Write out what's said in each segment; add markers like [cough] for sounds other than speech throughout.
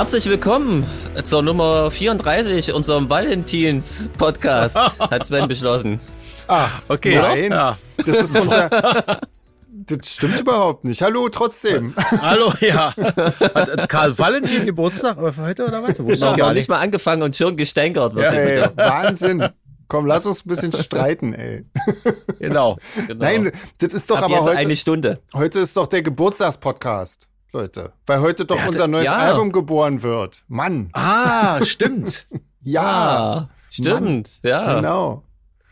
Herzlich willkommen zur Nummer 34 unserem Valentins-Podcast, [laughs] hat Sven beschlossen. Ah, okay. Nein, Ja. das ist [laughs] unser. Das stimmt überhaupt nicht. Hallo, trotzdem. [laughs] Hallo, ja. Hat, Karl Valentin Geburtstag äh, heute oder was? Ich gar noch nicht nicht. mal angefangen und schon gestänkert wird. Ja, Ey. Wahnsinn. Komm, lass uns ein bisschen streiten, ey. Genau. Genau. Nein, das ist doch Ab aber jetzt heute. eine Stunde. Heute ist doch der Geburtstagspodcast, Leute. Weil heute doch unser neues ja. Album geboren wird. Mann. Ah, [laughs] stimmt. Ja. Ah, stimmt. Ja. Genau.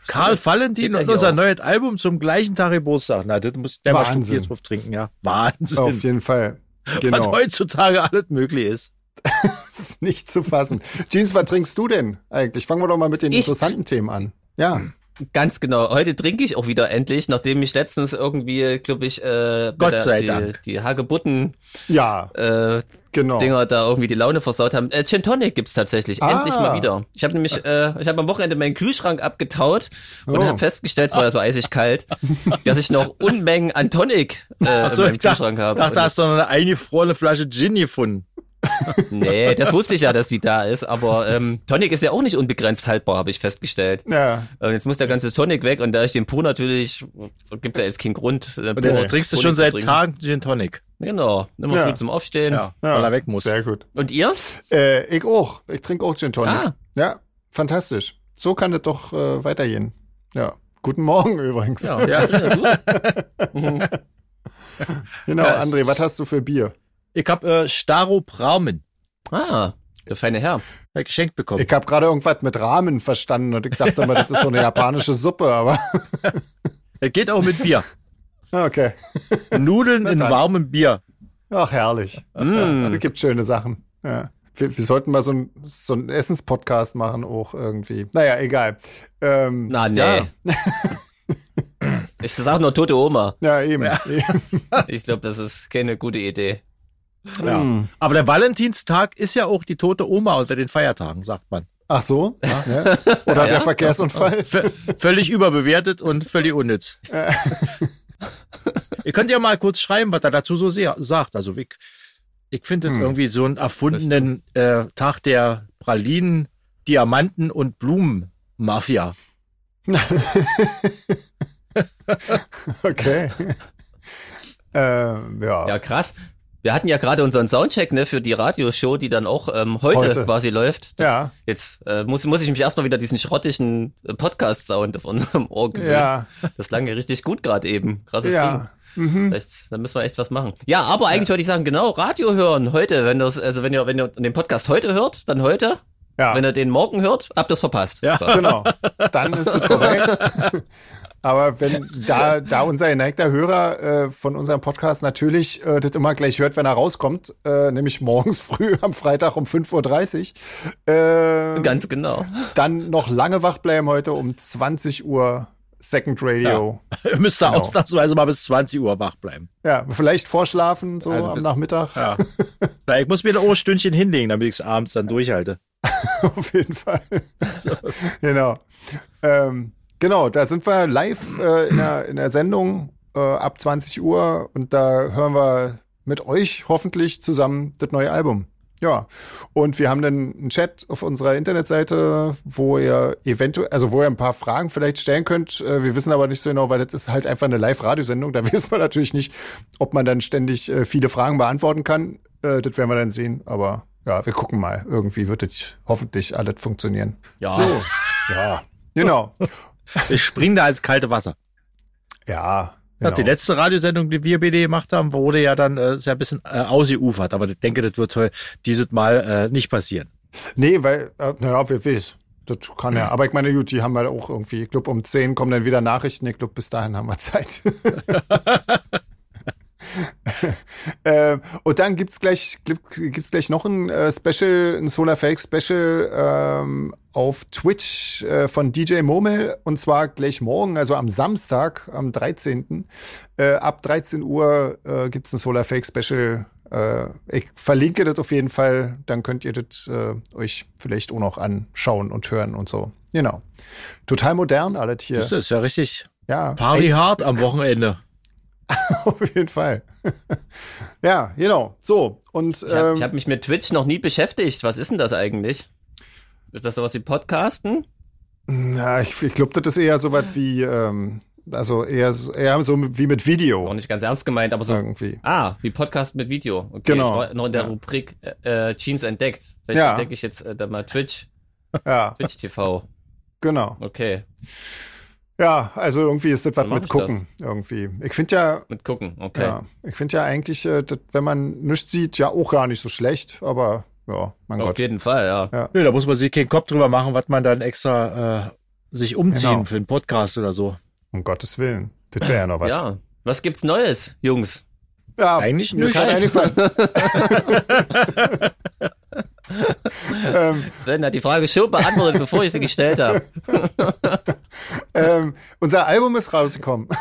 Karl Valentin ja und unser auch. neues Album zum gleichen Tag Geburtstag. Na, das muss der mal Wahnsinn. Stufe jetzt drauf trinken, ja. Wahnsinn. Auf jeden Fall. Was Genau. heutzutage alles möglich ist. Das [laughs] ist nicht zu fassen. Jeans, was trinkst du denn eigentlich? Fangen wir doch mal mit den Ich- interessanten Themen an. Ja. Ganz genau. Heute trinke ich auch wieder endlich, nachdem ich letztens irgendwie, glaube ich, äh, Gott der, sei die, Dank. die Hagebutten Ja, äh, genau. Dinger da irgendwie die Laune versaut haben. Äh, Gin Tonic gibt's tatsächlich. Ah. Endlich mal wieder. Ich habe nämlich, äh, ich habe am Wochenende meinen Kühlschrank abgetaut und Oh. habe festgestellt, es war ja so eisig kalt, [laughs] dass ich noch Unmengen an Tonic äh, Achso, in meinem ich dachte, Kühlschrank habe. dachte, da hast du noch eine eingefrorene Flasche Gin gefunden. Nee, das wusste ich ja, dass die da ist, aber ähm, Tonic ist ja auch nicht unbegrenzt haltbar, habe ich festgestellt. Ja. Und jetzt muss der ganze Tonic weg und da ich den pur natürlich, gibt's ja jetzt keinen Grund. äh, Und jetzt pur trinkst du schon seit. Tagen Gin Tonic. Genau, immer Ja. früh zum Aufstehen. Ja, Ja. weil er weg muss. Sehr gut. Und ihr? Äh, ich auch. Ich trinke auch Gin Tonic. Ah. Ja, fantastisch. So kann es doch äh, weitergehen. Ja. Guten Morgen übrigens. Ja, Ja. du? [laughs] Genau, Ja, es André, was hast du für Bier? Ich hab äh, Staropramen Ah, der feine Herr. äh, geschenkt bekommen. Ich habe gerade irgendwas mit Ramen verstanden und ich dachte immer, das ist so eine japanische Suppe, aber [laughs] Er geht auch mit Bier. okay. Nudeln in warmem Bier. Ach, herrlich. Mm. Es gibt schöne Sachen. Ja. Wir, wir sollten mal so ein, so einen Essenspodcast machen, auch irgendwie. Naja, egal. Ähm, Na, nee. Ja, Ich sag nur tote Oma. ja eben. Ich glaube, das ist keine gute Idee. Ja. Mm. Aber der Valentinstag ist ja auch die tote Oma unter den Feiertagen, sagt man. Ach so? Ja. Oder der Verkehrsunfall? [laughs] V völlig überbewertet und völlig unnütz. [laughs] Ihr könnt ja mal kurz schreiben, was er dazu so sehr sagt. Also ich, ich finde es Hm. irgendwie so einen erfundenen äh, Tag der Pralinen, Diamanten und Blumen-Mafia. [laughs] Okay. ähm, ja. Ja, krass. Wir hatten ja gerade unseren Soundcheck ne, für die Radioshow, die dann auch ähm, heute, Heute. quasi läuft. Ja. Jetzt äh, muss, muss ich mich erstmal wieder diesen schrottischen äh, Podcast-Sound auf unserem Ohr gewöhnen. Ja. Das klang ja richtig gut gerade eben. Krasses Ding. Ja. Mhm. Vielleicht, da müssen wir echt was machen. Ja, aber eigentlich wollte ich sagen, genau, Radio hören heute, wenn das, also wenn ihr, wenn ihr den Podcast heute hört, dann heute. Ja. Wenn ihr den morgen hört, habt ihr es verpasst. Ja. Genau. Dann ist es vorbei. [laughs] Aber wenn da, da unser geneigter Hörer äh, von unserem Podcast natürlich äh, das immer gleich hört, wenn er rauskommt, äh, nämlich morgens [laughs] früh am Freitag um 5.30 Uhr, äh, Ganz genau. dann noch lange wach bleiben heute um 20 Uhr Second Radio. [laughs] Ihr müsst da Genau. ausnahmsweise mal bis 20 Uhr wach bleiben. Ja, vielleicht vorschlafen, so Also am Nachmittag. [laughs] Ja. Ich muss mir ein Ohrstündchen hinlegen, damit ich es abends dann durchhalte. Auf jeden Fall. Genau. Ähm, genau, da sind wir live äh, in, der, in der Sendung äh, ab 20 Uhr und da hören wir mit euch hoffentlich zusammen das neue Album. Ja, und wir haben dann einen Chat auf unserer Internetseite, wo ihr eventuell, also wo ihr ein paar Fragen vielleicht stellen könnt. Äh, wir wissen aber nicht so genau, weil das ist halt einfach eine Live-Radiosendung. Da [laughs] wissen wir natürlich nicht, ob man dann ständig äh, viele Fragen beantworten kann. Äh, das werden wir dann sehen. Aber ja, wir gucken mal. Irgendwie wird das hoffentlich alles funktionieren. Ja. So, [laughs] ja, genau. Ich spring da ins kalte Wasser. Ja, Ja, Die genau. letzte Radiosendung, die wir BD gemacht haben, wurde ja dann äh, sehr ein bisschen äh, ausgeufert. Aber ich denke, das wird heu- dieses Mal äh, nicht passieren. Nee, weil, äh, naja, wer weiß. Das kann ja. Aber ich meine, gut, die haben halt auch irgendwie, ich glaube, um 10 kommen dann wieder Nachrichten. Ich glaube, bis dahin haben wir Zeit. [laughs] [laughs] [laughs] ähm, und dann gibt's gleich, gibt, gibt's gleich noch ein äh, Special, ein Solar Fake Special ähm, auf Twitch äh, von DJ Momel und zwar gleich morgen, also am Samstag, am 13. Äh, ab 13 Uhr äh, gibt's ein Solar Fake Special. Äh, ich verlinke das auf jeden Fall, dann könnt ihr das äh, euch vielleicht auch noch anschauen und hören und so. Genau. Total modern, alles hier. Das ist ja richtig Ja. Party hard am Wochenende. [laughs] Auf jeden Fall. [laughs] ja, genau. So. Und Ich habe ähm, hab mich mit Twitch noch nie beschäftigt. Was ist denn das eigentlich? Ist das sowas wie Podcasten? na, ich, ich glaube, das ist eher so was wie, ähm, also eher, eher so wie mit Video Auch nicht ganz ernst gemeint, aber so. irgendwie. Ah, wie Podcast mit Video. Okay, Genau. ich war noch in der Ja. Rubrik äh, Jeans entdeckt. Vielleicht Ja. entdecke ich jetzt äh, dann mal Twitch, Ja, Twitch TV. genau. Okay, Ja, also irgendwie ist das was mit ich gucken irgendwie. Ich finde ja, mit gucken. Okay. ja, ich finde ja eigentlich, äh, das, wenn man nichts sieht, ja auch gar nicht so schlecht, aber ja, mein Auf Gott. jeden Fall, ja. Nee, da muss man sich keinen Kopf drüber machen, was man dann extra äh, sich umziehen Genau. für einen Podcast oder so. Um Gottes Willen. Das wäre ja noch was. Ja. Was gibt's Neues, Jungs? Ja, Eigentlich mir ist nicht. schon eingefallen. [laughs] [laughs] [laughs] ähm, Sven hat die Frage schon beantwortet, bevor ich sie gestellt habe. [laughs] ähm, unser Album ist rausgekommen. [laughs]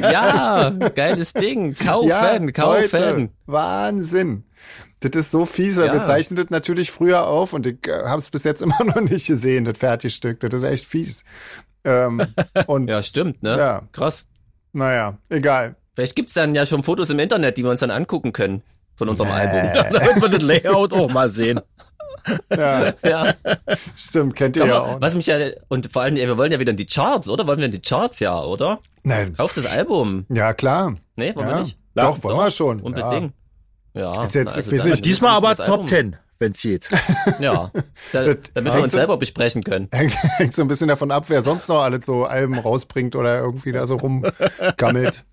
Ja, geiles Ding. Kaufen, kaufen. Leute, Wahnsinn. Das ist so fies, weil Ja. wir zeichnen das natürlich früher auf und ich äh, habe es bis jetzt [laughs] immer noch nicht gesehen, das Fertigstück. Das ist echt fies. Ähm, und Ja, stimmt, ne? Ja. Krass. naja, egal. Vielleicht gibt's dann ja schon Fotos im Internet, die wir uns dann angucken können von unserem Album. Damit wir das Layout auch mal sehen. Ja, [laughs] Ja, stimmt, kennt ihr Kann ja man, auch. was mich ja, und vor allem, wir wollen ja wieder in die Charts, oder? Wollen wir in die Charts, ja, oder? Nein, Kauft das Album. ja, klar. Nee, wollen Ja. wir nicht? Doch, wollen wir schon. Unbedingt. Ja. Ist jetzt- weiß dann- nicht, Diesmal aber Top Album. 10, wenn's geht. [laughs] Ja, da, damit wir uns Ja. selber besprechen können. [laughs] Hängt, hängt so ein bisschen davon ab, wer sonst noch alles so Alben rausbringt oder irgendwie da so rumgammelt.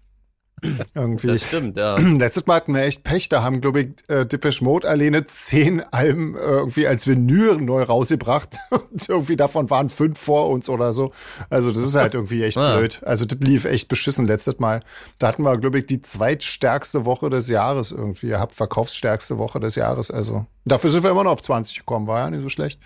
[clears throat] irgendwie. Das stimmt, ja. [clears throat] Letztes Mal hatten wir echt Pech, da haben, glaube ich, äh, Depeche Mode alleine zehn Alben äh, irgendwie als Vinyl neu rausgebracht. [laughs] Und irgendwie davon waren fünf vor uns oder so. Also das ist halt irgendwie echt [laughs] Ah. blöd. Also das lief echt beschissen letztes Mal. Da hatten wir, glaube ich, die zweitstärkste Woche des Jahres irgendwie. Ihr habt verkaufsstärkste Woche des Jahres. Also dafür sind wir immer noch auf 20 gekommen. War ja nicht so schlecht.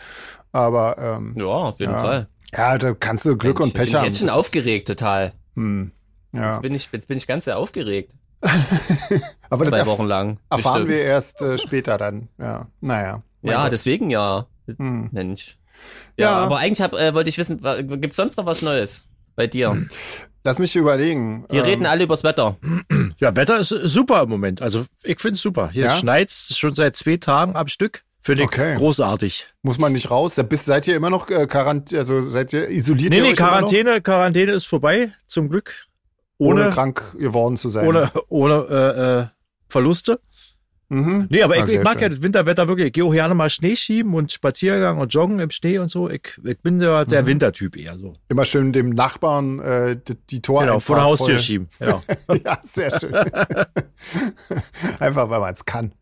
Aber ähm, Ja, auf jeden Ja. Fall. ja, da kannst du Glück und Mensch, Pech bin ich haben. jetzt schon aufgeregt, total. Hm. Ja. Jetzt bin ich, jetzt bin ich ganz sehr aufgeregt. [laughs] Aber Zwei Wochen lang. erfahren bestimmt. wir erst äh, später dann. Ja, naja. Ja, Gott. deswegen ja. Hm. Mensch. Ja, Ja. aber eigentlich hab, äh, wollte ich wissen, wa- gibt's sonst noch was Neues bei dir? Lass mich überlegen. Wir Ähm, reden alle übers Wetter. Ja, Wetter ist super im Moment. Also ich find's super. Hier Ja? schneit's schon seit zwei Tagen am Stück. Finde ich Okay. großartig. Muss man nicht raus? Da bist, seid ihr immer noch äh, Quarant also seid ihr isoliert? Nee, ihr nee, Quarantäne, Quarantäne ist vorbei, zum Glück. Ohne, Ohne, krank geworden zu sein. ohne, ohne äh, äh, Verluste. Mhm. Nee, aber Ah, ich, ich mag schön. ja das Winterwetter wirklich. Ich gehe auch gerne mal Schnee schieben und Spaziergang und Joggen im Schnee und so. Ich, ich bin der, Mhm. der Wintertyp eher so. Immer schön dem Nachbarn äh, die, die Tor Genau, vor der Haustür voll- schieben. [laughs] Genau. ja, sehr schön. [laughs] Einfach, weil man es kann.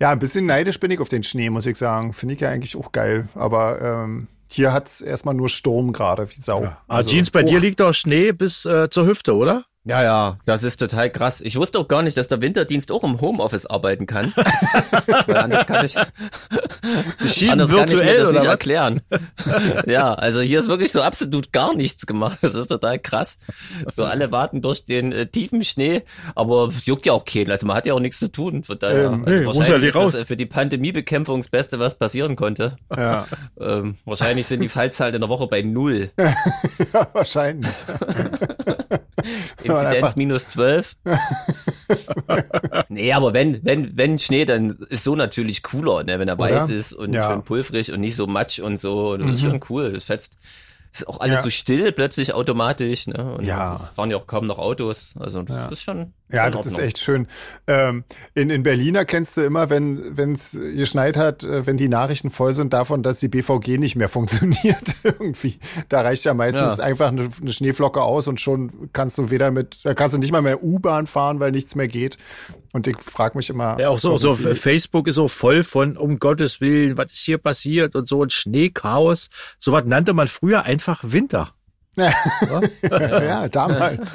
Ja, ein bisschen neidisch bin ich auf den Schnee, muss ich sagen. Finde ich ja eigentlich auch geil. Aber ähm, hier hat's erstmal nur Sturm gerade, wie Sau. Ah, Jeans, bei oh, dir liegt doch Schnee bis äh, zur Hüfte, oder? Ja, ja, das ist total krass. Ich wusste auch gar nicht, dass der Winterdienst auch im Homeoffice arbeiten kann. [laughs] Anders kann ich, anders kann ich mir virtuell das nicht was? erklären. [laughs] ja, also hier ist wirklich so absolut gar nichts gemacht. Das ist total krass. So alle warten durch den äh, tiefen Schnee, aber es juckt ja auch keinen. Also man hat ja auch nichts zu tun. Von daher, Ähm, nee, also muss ja wahrscheinlich nicht raus. ist das äh, für die Pandemiebekämpfung das Beste, was passieren konnte. Ja, Ähm, wahrscheinlich sind die Fallzahlen in der Woche bei null. [laughs] ja, wahrscheinlich. Inzidenz minus 12. [laughs] nee, aber wenn, wenn, wenn Schnee, dann ist so natürlich cooler, ne? wenn er weiß ist und Ja. schön pulverig und nicht so matsch und so. Das ist schon cool. Das fetzt. Ist auch alles Ja. so still plötzlich automatisch, ne? Und Ja. es fahren ja auch kaum noch Autos. Also das ist schon. Ja, das ist echt schön. Ähm, in, in Berlin erkennst du immer, wenn es geschneit hat, äh, wenn die Nachrichten voll sind davon, dass die BVG nicht mehr [laughs] funktioniert irgendwie. Da reicht ja meistens Ja. einfach eine, eine Schneeflocke aus und schon kannst du weder mit, da kannst du nicht mal mehr U-Bahn fahren, weil nichts mehr geht. Und ich frage mich immer. Ja, auch so, so Facebook ist so voll von, um Gottes Willen, was ist hier passiert und so ein Schneechaos. So was nannte man früher einfach Winter. ja, [laughs] damals.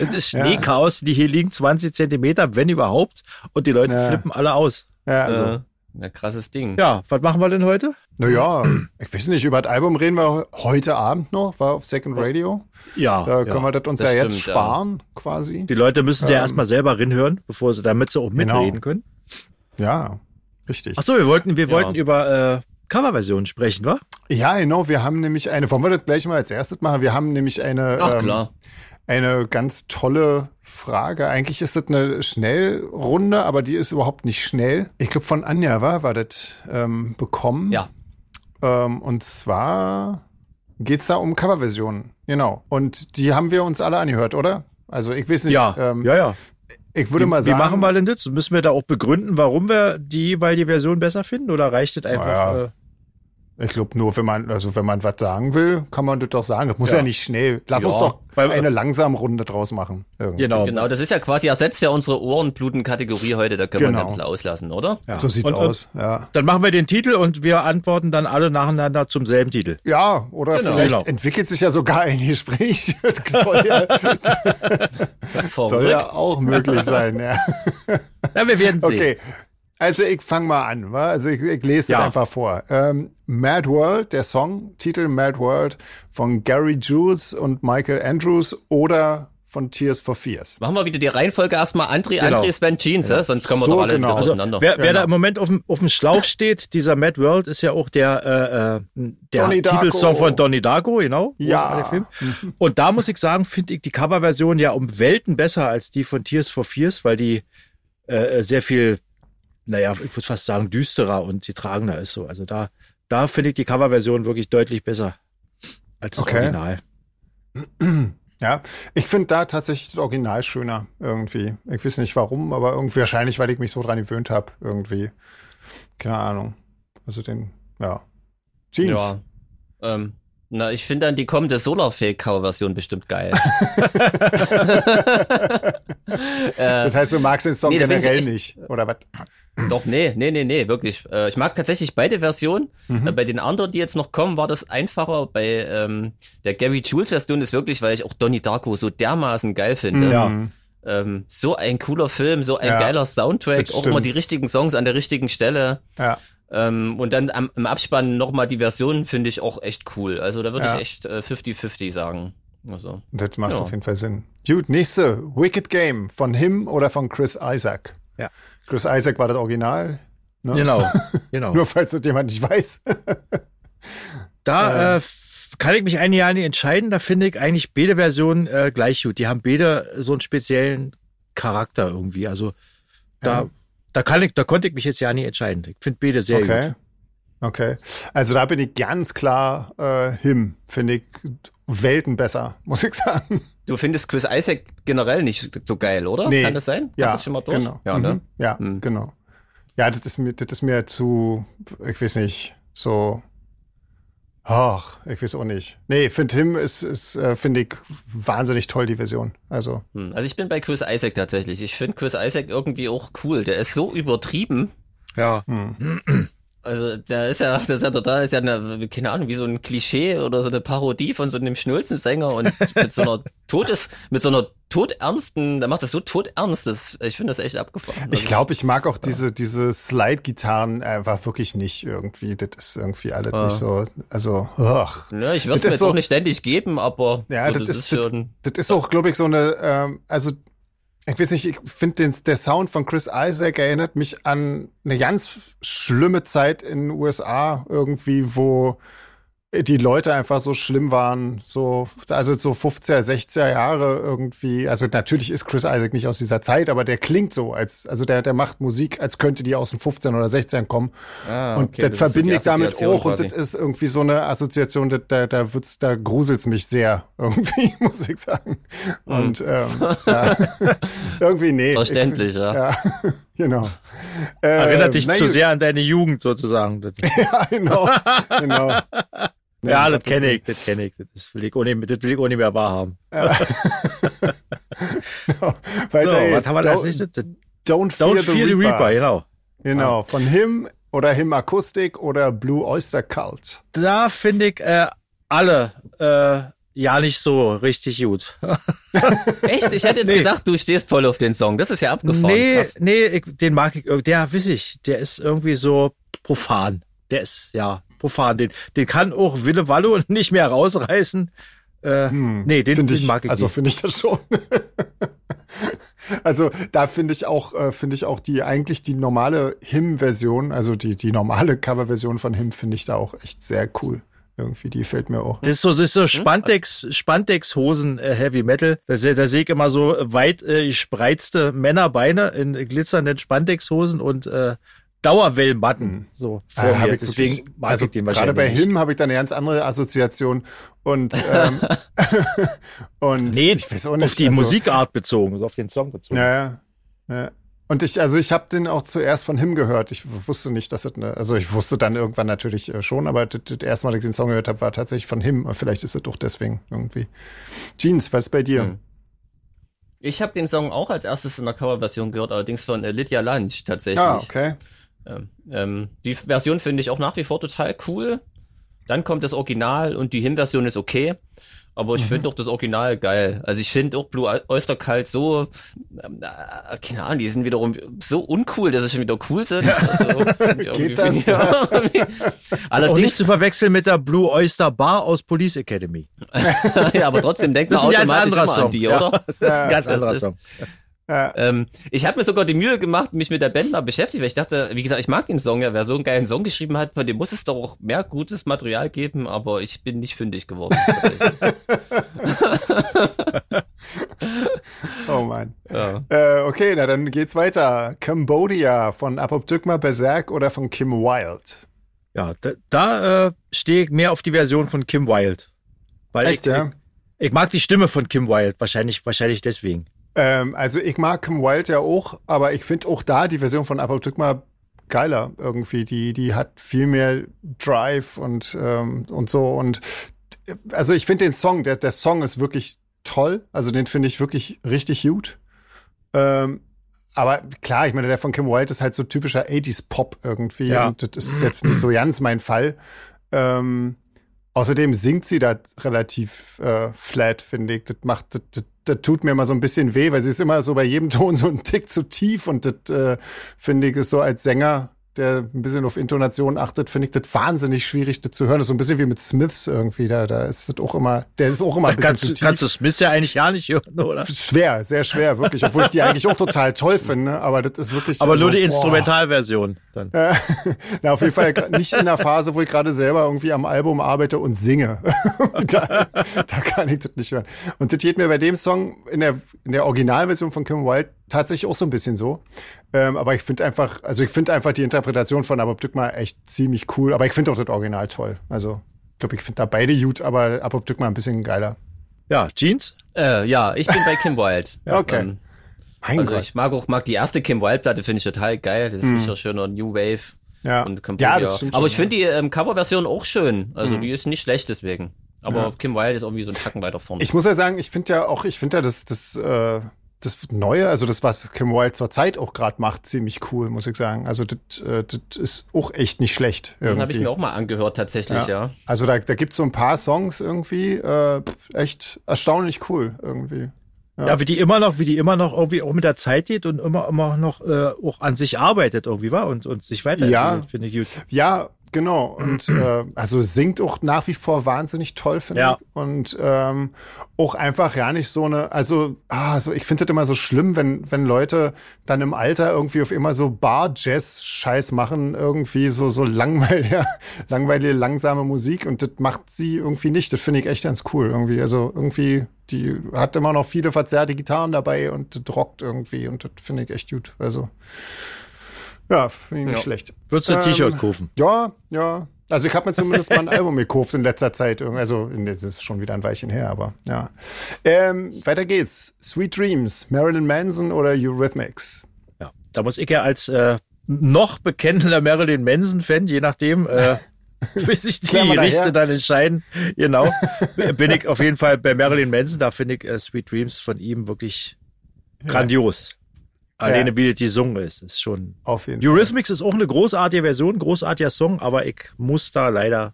Das ist Schneechaos, die hier liegen 20 Zentimeter, wenn überhaupt, und die Leute Ja. flippen alle aus. ja, also. Äh, ja, krasses Ding. Ja, was machen wir denn heute? Naja, ich weiß nicht, über das Album reden wir heute Abend noch, war auf Second Radio. Ja, Da ja. können wir das uns das ja jetzt stimmt, ja. sparen, quasi. die Leute müssen ja Ähm, erstmal selber rinhören, bevor sie, damit sie auch Genau. mitreden können. Ja, richtig. Ach so, wir wollten, wir Ja. wollten über äh, Coverversionen sprechen, wa? Ja, genau. Wir haben nämlich eine, wollen wir das gleich mal als erstes machen? Wir haben nämlich eine, Ach ähm, klar. eine ganz tolle Frage. Eigentlich ist das eine Schnellrunde, aber die ist überhaupt nicht schnell. Ich glaube, von Anja war, war das ähm, bekommen. Ja. Ähm, und zwar geht's da um Coverversionen. Genau. Und die haben wir uns alle angehört, oder? Also ich weiß nicht. Ja, ähm, ja, ja. Ich würde wie, mal sagen. Wie machen wir denn das? Müssen wir da auch begründen, warum wir die jeweilige Version besser finden? Oder reicht das einfach? Naja. Äh, Ich glaube nur, wenn man, also wenn man was sagen will, kann man das doch sagen. Das muss ja, Ja. nicht schnell. Lass Ja, uns doch eine langsame Runde draus machen. Irgendwie. genau. Genau, das ist ja quasi ersetzt ja unsere Ohrenbluten-Kategorie heute, da können wir Genau. ein bisschen auslassen, oder? Ja. So sieht's Und- aus. Ja. Dann machen wir den Titel und wir antworten dann alle nacheinander zum selben Titel. Ja, oder Genau. vielleicht Genau. entwickelt sich ja sogar ein Gespräch. [laughs] Das soll ja, [laughs] soll ja auch möglich sein. Ja. Ja, wir werden sehen. Okay. Also ich fange mal an, wa? also ich, ich lese Ja. das einfach vor. Ähm, Mad World, der Song, Titel Mad World von Gary Jules und Michael Andrews oder von Tears for Fears. Machen wir wieder die Reihenfolge erstmal André, Genau. André, Sven, Jeans, äh? sonst kommen wir So doch alle genau. wieder Also, durcheinander. Wer, wer Genau. da im Moment auf dem, auf dem Schlauch steht, dieser Mad World ist ja auch der, äh, äh, der. Titelsong von Donnie Darko, genau. Ja. Und da muss ich sagen, finde ich die Coverversion ja um Welten besser als die von Tears for Fears, weil die äh, sehr viel, naja, ich würde fast sagen, düsterer und sie tragender ist so. Also da, da finde ich die Coverversion wirklich deutlich besser als das Okay. Original. Ja, ich finde da tatsächlich das Original schöner irgendwie. Ich weiß nicht warum, aber irgendwie wahrscheinlich, weil ich mich so dran gewöhnt habe irgendwie. Keine Ahnung. Also den, ja. Jeans. Ja. Ähm, na, ich finde dann die kommende Solarfake-Cover-Version bestimmt geil. [laughs] [laughs] Das heißt, du magst den Song Nee, ich generell nicht, oder was? Doch, nee, nee, nee, nee, wirklich. Äh, ich mag tatsächlich beide Versionen. Mhm. Äh, bei den anderen, die jetzt noch kommen, war das einfacher. Bei ähm, der Gary Jules Version ist wirklich, weil ich auch Donnie Darko so dermaßen geil finde. Ja. Ähm, so ein cooler Film, so ein Ja, geiler Soundtrack, auch immer die richtigen Songs an der richtigen Stelle. Ja. Ähm, und dann am, im Abspann nochmal die Version finde ich auch echt cool. Also da würde Ja. ich echt äh, 50-50 sagen. Also. Das macht Ja. auf jeden Fall Sinn. Gut, nächste. Wicked Game. Von Him oder von Chris Isaac? Ja. Chris Isaac war das Original. Ne? Genau, [laughs] genau. Nur falls das jemand nicht weiß. [laughs] Da äh, f- kann ich mich ein Jahr nicht entscheiden. Da finde ich eigentlich beide Versionen äh, gleich gut. Die haben beide so einen speziellen Charakter irgendwie. Also da, Ja. da kann ich, da konnte ich mich jetzt ja nicht entscheiden. Ich finde beide sehr okay. gut. Okay. Also da bin ich ganz klar äh, Him. Finde ich Welten besser, [laughs] muss ich sagen. Du findest Chris Isaac generell nicht so geil, oder? Nee. Kann das sein? Ja, Hat das schon mal durch? genau. Ja, Mhm. ne? Ja, Mhm. genau. Ja, das ist mir, das ist mir zu, ich weiß nicht, so, ach, ich weiß auch nicht. Nee, finde Him ist, ist äh, finde ich wahnsinnig toll, die Version. Also, Hm, Also ich bin bei Chris Isaac tatsächlich. Ich finde Chris Isaac irgendwie auch cool. Der ist so übertrieben. Ja. [clears throat] Also der ist ja, das ist ja total, ist ja eine, keine Ahnung, wie so ein Klischee oder so eine Parodie von so einem Schnulzensänger und [laughs] mit so einer Todes, mit so einer todernsten, der macht das so todernst, das, ich finde das echt abgefahren. ich Also, glaube, ich mag auch diese, diese Slide-Gitarren einfach wirklich nicht irgendwie. Das ist irgendwie alles Ah. nicht so, also, ach. ne, ich würde es das mir so- auch nicht ständig geben, aber Ja, so, das, ist, das, schon, das ist auch, glaube ich, so eine, ähm, also ich weiß nicht, ich finde der Sound von Chris Isaac erinnert mich an eine ganz schlimme Zeit in den USA irgendwie, wo die Leute einfach so schlimm waren, so, also so 50er, 60er Jahre irgendwie. Also natürlich ist Chris Isaac nicht aus dieser Zeit, aber der klingt so, als, also der, der macht Musik, als könnte die aus den 15 oder 16 kommen. ah, Und okay, das ist verbinde ich damit auch. Und quasi. das ist irgendwie so eine Assoziation, da, da, da, wird's, da gruselt's mich sehr, [laughs] irgendwie, muss ich sagen. Und ähm, ja. [laughs] irgendwie, nee. Verständlich, ich, ja. Ja, [laughs] genau. Äh, Erinnert dich na zu sehr an deine Jugend sozusagen. Das, Ja, genau. genau. Nee, ja, das kenne ich, das kenne ich. Das will ich, auch nicht, das will ich auch nicht mehr wahrhaben. [laughs] Weiter So, was geht's. haben wir da als Don't, nächstes? Don't Fear, Don't the, Fear the Reaper. Reaper, genau. Genau, von Him oder Him Akustik oder Blue Oyster Cult. Da finde ich äh, alle äh, ja nicht so richtig gut. [laughs] Echt? Ich hätte jetzt Nee. gedacht, du stehst voll auf den Song. Das ist ja abgefahren. Nee, Krass. nee, ich, den mag ich, der weiß ich, der ist irgendwie so profan. Der ist, ja, profan. Den, den kann auch Wille Wallo [laughs] nicht mehr rausreißen. Äh, nee, den, den mag ich also finde ich das schon. [laughs] also da finde ich auch, äh, finde ich auch die eigentlich die normale Him-Version, also die die normale Cover-Version von Him finde ich da auch echt sehr cool. Irgendwie, die fällt mir auch. Das ist so, das ist so Spandex, Spandex-Hosen äh, Heavy Metal. Da, da sehe ich immer so weit äh, gespreizte Männerbeine in glitzernden Spandex-Hosen und äh, Dauerwellmatten so vor Ah, mir. ich Deswegen wirklich- mag also ich den Gerade wahrscheinlich bei nicht. Him habe ich da eine ganz andere Assoziation. Und, ähm, [laughs] und Nee, ich weiß auch nicht. auf die also, Musikart bezogen, so auf den Song bezogen. Ja, ja. Und ich, also ich habe den auch zuerst von Him gehört. Ich wusste nicht, dass das eine, also ich wusste dann irgendwann natürlich äh, schon, aber das, das erste Mal, dass ich den Song gehört habe, war tatsächlich von Him. Vielleicht ist es doch deswegen irgendwie. Jeans, was ist bei dir? Hm. Ich habe den Song auch als erstes in der Coverversion gehört, allerdings von äh, Lydia Lunch tatsächlich. Ah, okay. Ähm, die Version finde ich auch nach wie vor total cool. Dann kommt das Original und die Him-Version ist okay. Aber ich finde auch das Original geil. Also ich finde auch Blue Oyster Cult so, ähm, äh, keine Ahnung, die sind wiederum so uncool, dass sie schon wieder cool sind. Also, [laughs] Geht das? [laughs] Ja, irgendwie. Auch nicht Allerdings, zu verwechseln mit der Blue Oyster Bar aus Police Academy. [laughs] ja, aber trotzdem denkt Das man automatisch immer Song. an die, ja, oder? Das ist ein ganz anderer Song. Ja. Ähm, ich habe mir sogar die Mühe gemacht, mich mit der Band mal beschäftigt, weil ich dachte, wie gesagt, ich mag den Song ja. Wer so einen geilen Song geschrieben hat, von dem muss es doch auch mehr gutes Material geben, aber ich bin nicht fündig geworden. [laughs] Oh Mann. ja. Äh, okay, na dann geht's weiter. Cambodia von Apoptygma Berserk oder von Kim Wilde? Ja, da, da äh, stehe ich mehr auf die Version von Kim Wilde. Weil Echt, ich, ja? ich, ich mag die Stimme von Kim Wilde, wahrscheinlich, wahrscheinlich deswegen. Ähm, also ich mag Kim Wilde ja auch, aber ich finde auch da die Version von Apoptygma geiler irgendwie. Die, die hat viel mehr Drive und, ähm, und so. Und also ich finde den Song, der, der Song ist wirklich toll. Also den finde ich wirklich richtig gut. Ähm, aber klar, ich meine, der von Kim Wilde ist halt so typischer 80s Pop irgendwie. Ja. Und das ist jetzt nicht so ganz mein Fall. Ähm, außerdem singt sie da relativ äh, flat, finde ich. Das macht, das, das, das tut mir immer so ein bisschen weh, weil sie ist immer so bei jedem [laughs] Ton so ein Tick zu tief und das äh, finde ich ist so als Sänger, der ein bisschen auf Intonation achtet, finde ich das wahnsinnig schwierig, das zu hören. Das ist so ein bisschen wie mit Smiths irgendwie. Da, da ist das auch immer, der ist auch immer Da ein bisschen kannst, zu du- tief. kannst du Smith ja eigentlich gar nicht hören, oder? Schwer, sehr schwer, wirklich. Obwohl ich die eigentlich auch total toll finde, aber das ist wirklich. Aber nur die. Instrumentalversion dann. Äh, [laughs] Na, auf jeden Fall nicht in der Phase, wo ich gerade selber irgendwie am Album arbeite und singe. [laughs] da, da kann ich das nicht hören. Und das geht mir bei dem Song in der, in der Originalversion von Kim Wilde tatsächlich auch so ein bisschen so. Ähm, aber ich finde einfach, also ich finde einfach die Interpretation von Apoptygma echt ziemlich cool. Aber ich finde auch das Original toll. Also, ich glaube, ich finde da beide gut, aber Apoptygma ein bisschen geiler. Ja, Jeans? Äh, ja, ich bin bei Kim Wilde. [laughs] Ja, okay. Ähm, Mein also Gott. ich mag auch mag die erste Kim Wilde Platte, finde ich total geil. Das ist sicher schöner New Wave ja. und Cambodia. ja, das stimmt Aber ich finde die ähm, Coverversion auch schön. Also die ist nicht schlecht deswegen. Aber Ja. Kim Wilde ist irgendwie so ein Tacken weiter vorne. Ich muss ja sagen, ich finde ja auch, ich finde ja das, das, äh, das Neue, also das, was Kim Wilde zur Zeit auch gerade macht, ziemlich cool, muss ich sagen. Also das, äh, das ist auch echt nicht schlecht. Den habe ich Irgendwie. mir auch mal angehört tatsächlich, ja. Also da, da gibt's so ein paar Songs irgendwie, äh, echt erstaunlich cool irgendwie. Ja. wie die immer noch, wie die immer noch irgendwie auch mit der Zeit geht und immer, immer noch äh, auch an sich arbeitet irgendwie, war und, und sich weiterentwickelt, Ja. finde ich gut. Ja, genau. [clears throat] Und äh, also singt auch nach wie vor wahnsinnig toll, finde Ja. ich. Und ähm, auch einfach ja nicht so eine, also, ah, so, ich finde das immer so schlimm, wenn, wenn Leute dann im Alter irgendwie auf immer so Bar-Jazz-Scheiß machen, irgendwie so, so langweilige, [laughs] langweilige, langsame Musik und das macht sie irgendwie nicht. Das finde ich echt ganz cool irgendwie. Also irgendwie, die hat immer noch viele verzerrte Gitarren dabei und das rockt irgendwie und das finde ich echt gut. Also, ja, finde ich nicht Ja. schlecht. Würdest du ein Ähm, T-Shirt kaufen? Ja, ja. Also ich habe mir zumindest mal ein [laughs] Album gekauft in letzter Zeit. Also das ist schon wieder ein Weilchen her, aber ja. Ähm, weiter geht's. Sweet Dreams, Marilyn Manson oder Eurythmics? Ja. Da muss ich ja als äh, noch bekennender Marilyn Manson-Fan, je nachdem, äh, [laughs] wie sich die. Gerichte dann entscheiden, genau, bin ich auf jeden Fall bei Marilyn Manson. Da finde ich äh, Sweet Dreams von ihm wirklich grandios. Alleine wie das gesungen ist, ist schon. Auf jeden Fall. Eurythmics ist auch eine großartige Version, großartiger Song, aber ich muss da leider,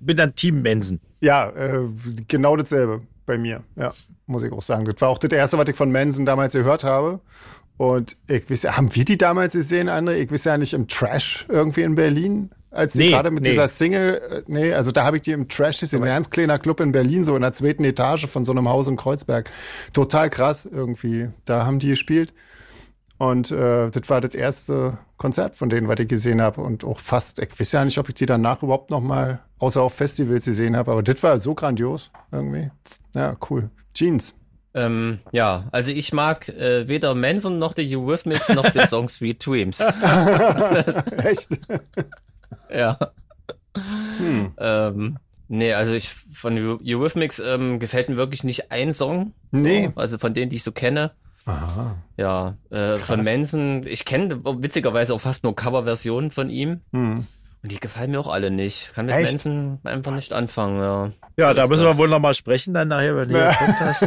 bin dann Team Manson. Ja, äh, genau dasselbe bei mir. Ja, muss ich auch sagen. Das war auch das erste, was ich von Manson damals gehört habe. Und ich weiß ja, haben wir die damals gesehen, André? Ich weiß ja nicht im Trash irgendwie in Berlin, als die Nee, gerade mit nee. dieser Single, äh, nee, also da habe ich die im Trash gesehen, ein ganz kleiner Club in Berlin, so in der zweiten Etage von so einem Haus in Kreuzberg. Total krass irgendwie. Da haben die gespielt. Und äh, das war das erste Konzert von denen, was ich gesehen habe. Und auch fast, ich weiß ja nicht, ob ich die danach überhaupt noch mal, außer auf Festivals gesehen habe, aber das war so grandios irgendwie. Ja, cool. Jeans. Ähm, ja, also ich mag äh, weder Manson noch die Eurythmics noch den Song Sweet Dreams. [laughs] Echt? [laughs] ja. Hm. Ähm, nee, also ich von Eurythmics ähm, gefällt mir wirklich nicht ein Song. So, Nee. Also von denen, die ich so kenne. Aha. Ja, äh, von Manson, ich kenne witzigerweise auch fast nur Coverversionen von ihm. Hm. Und die gefallen mir auch alle nicht. Kann mit Echt? Manson einfach nicht anfangen, ja. Ja, So da müssen das. wir wohl noch mal sprechen dann nachher, wenn ihr [laughs] Podcast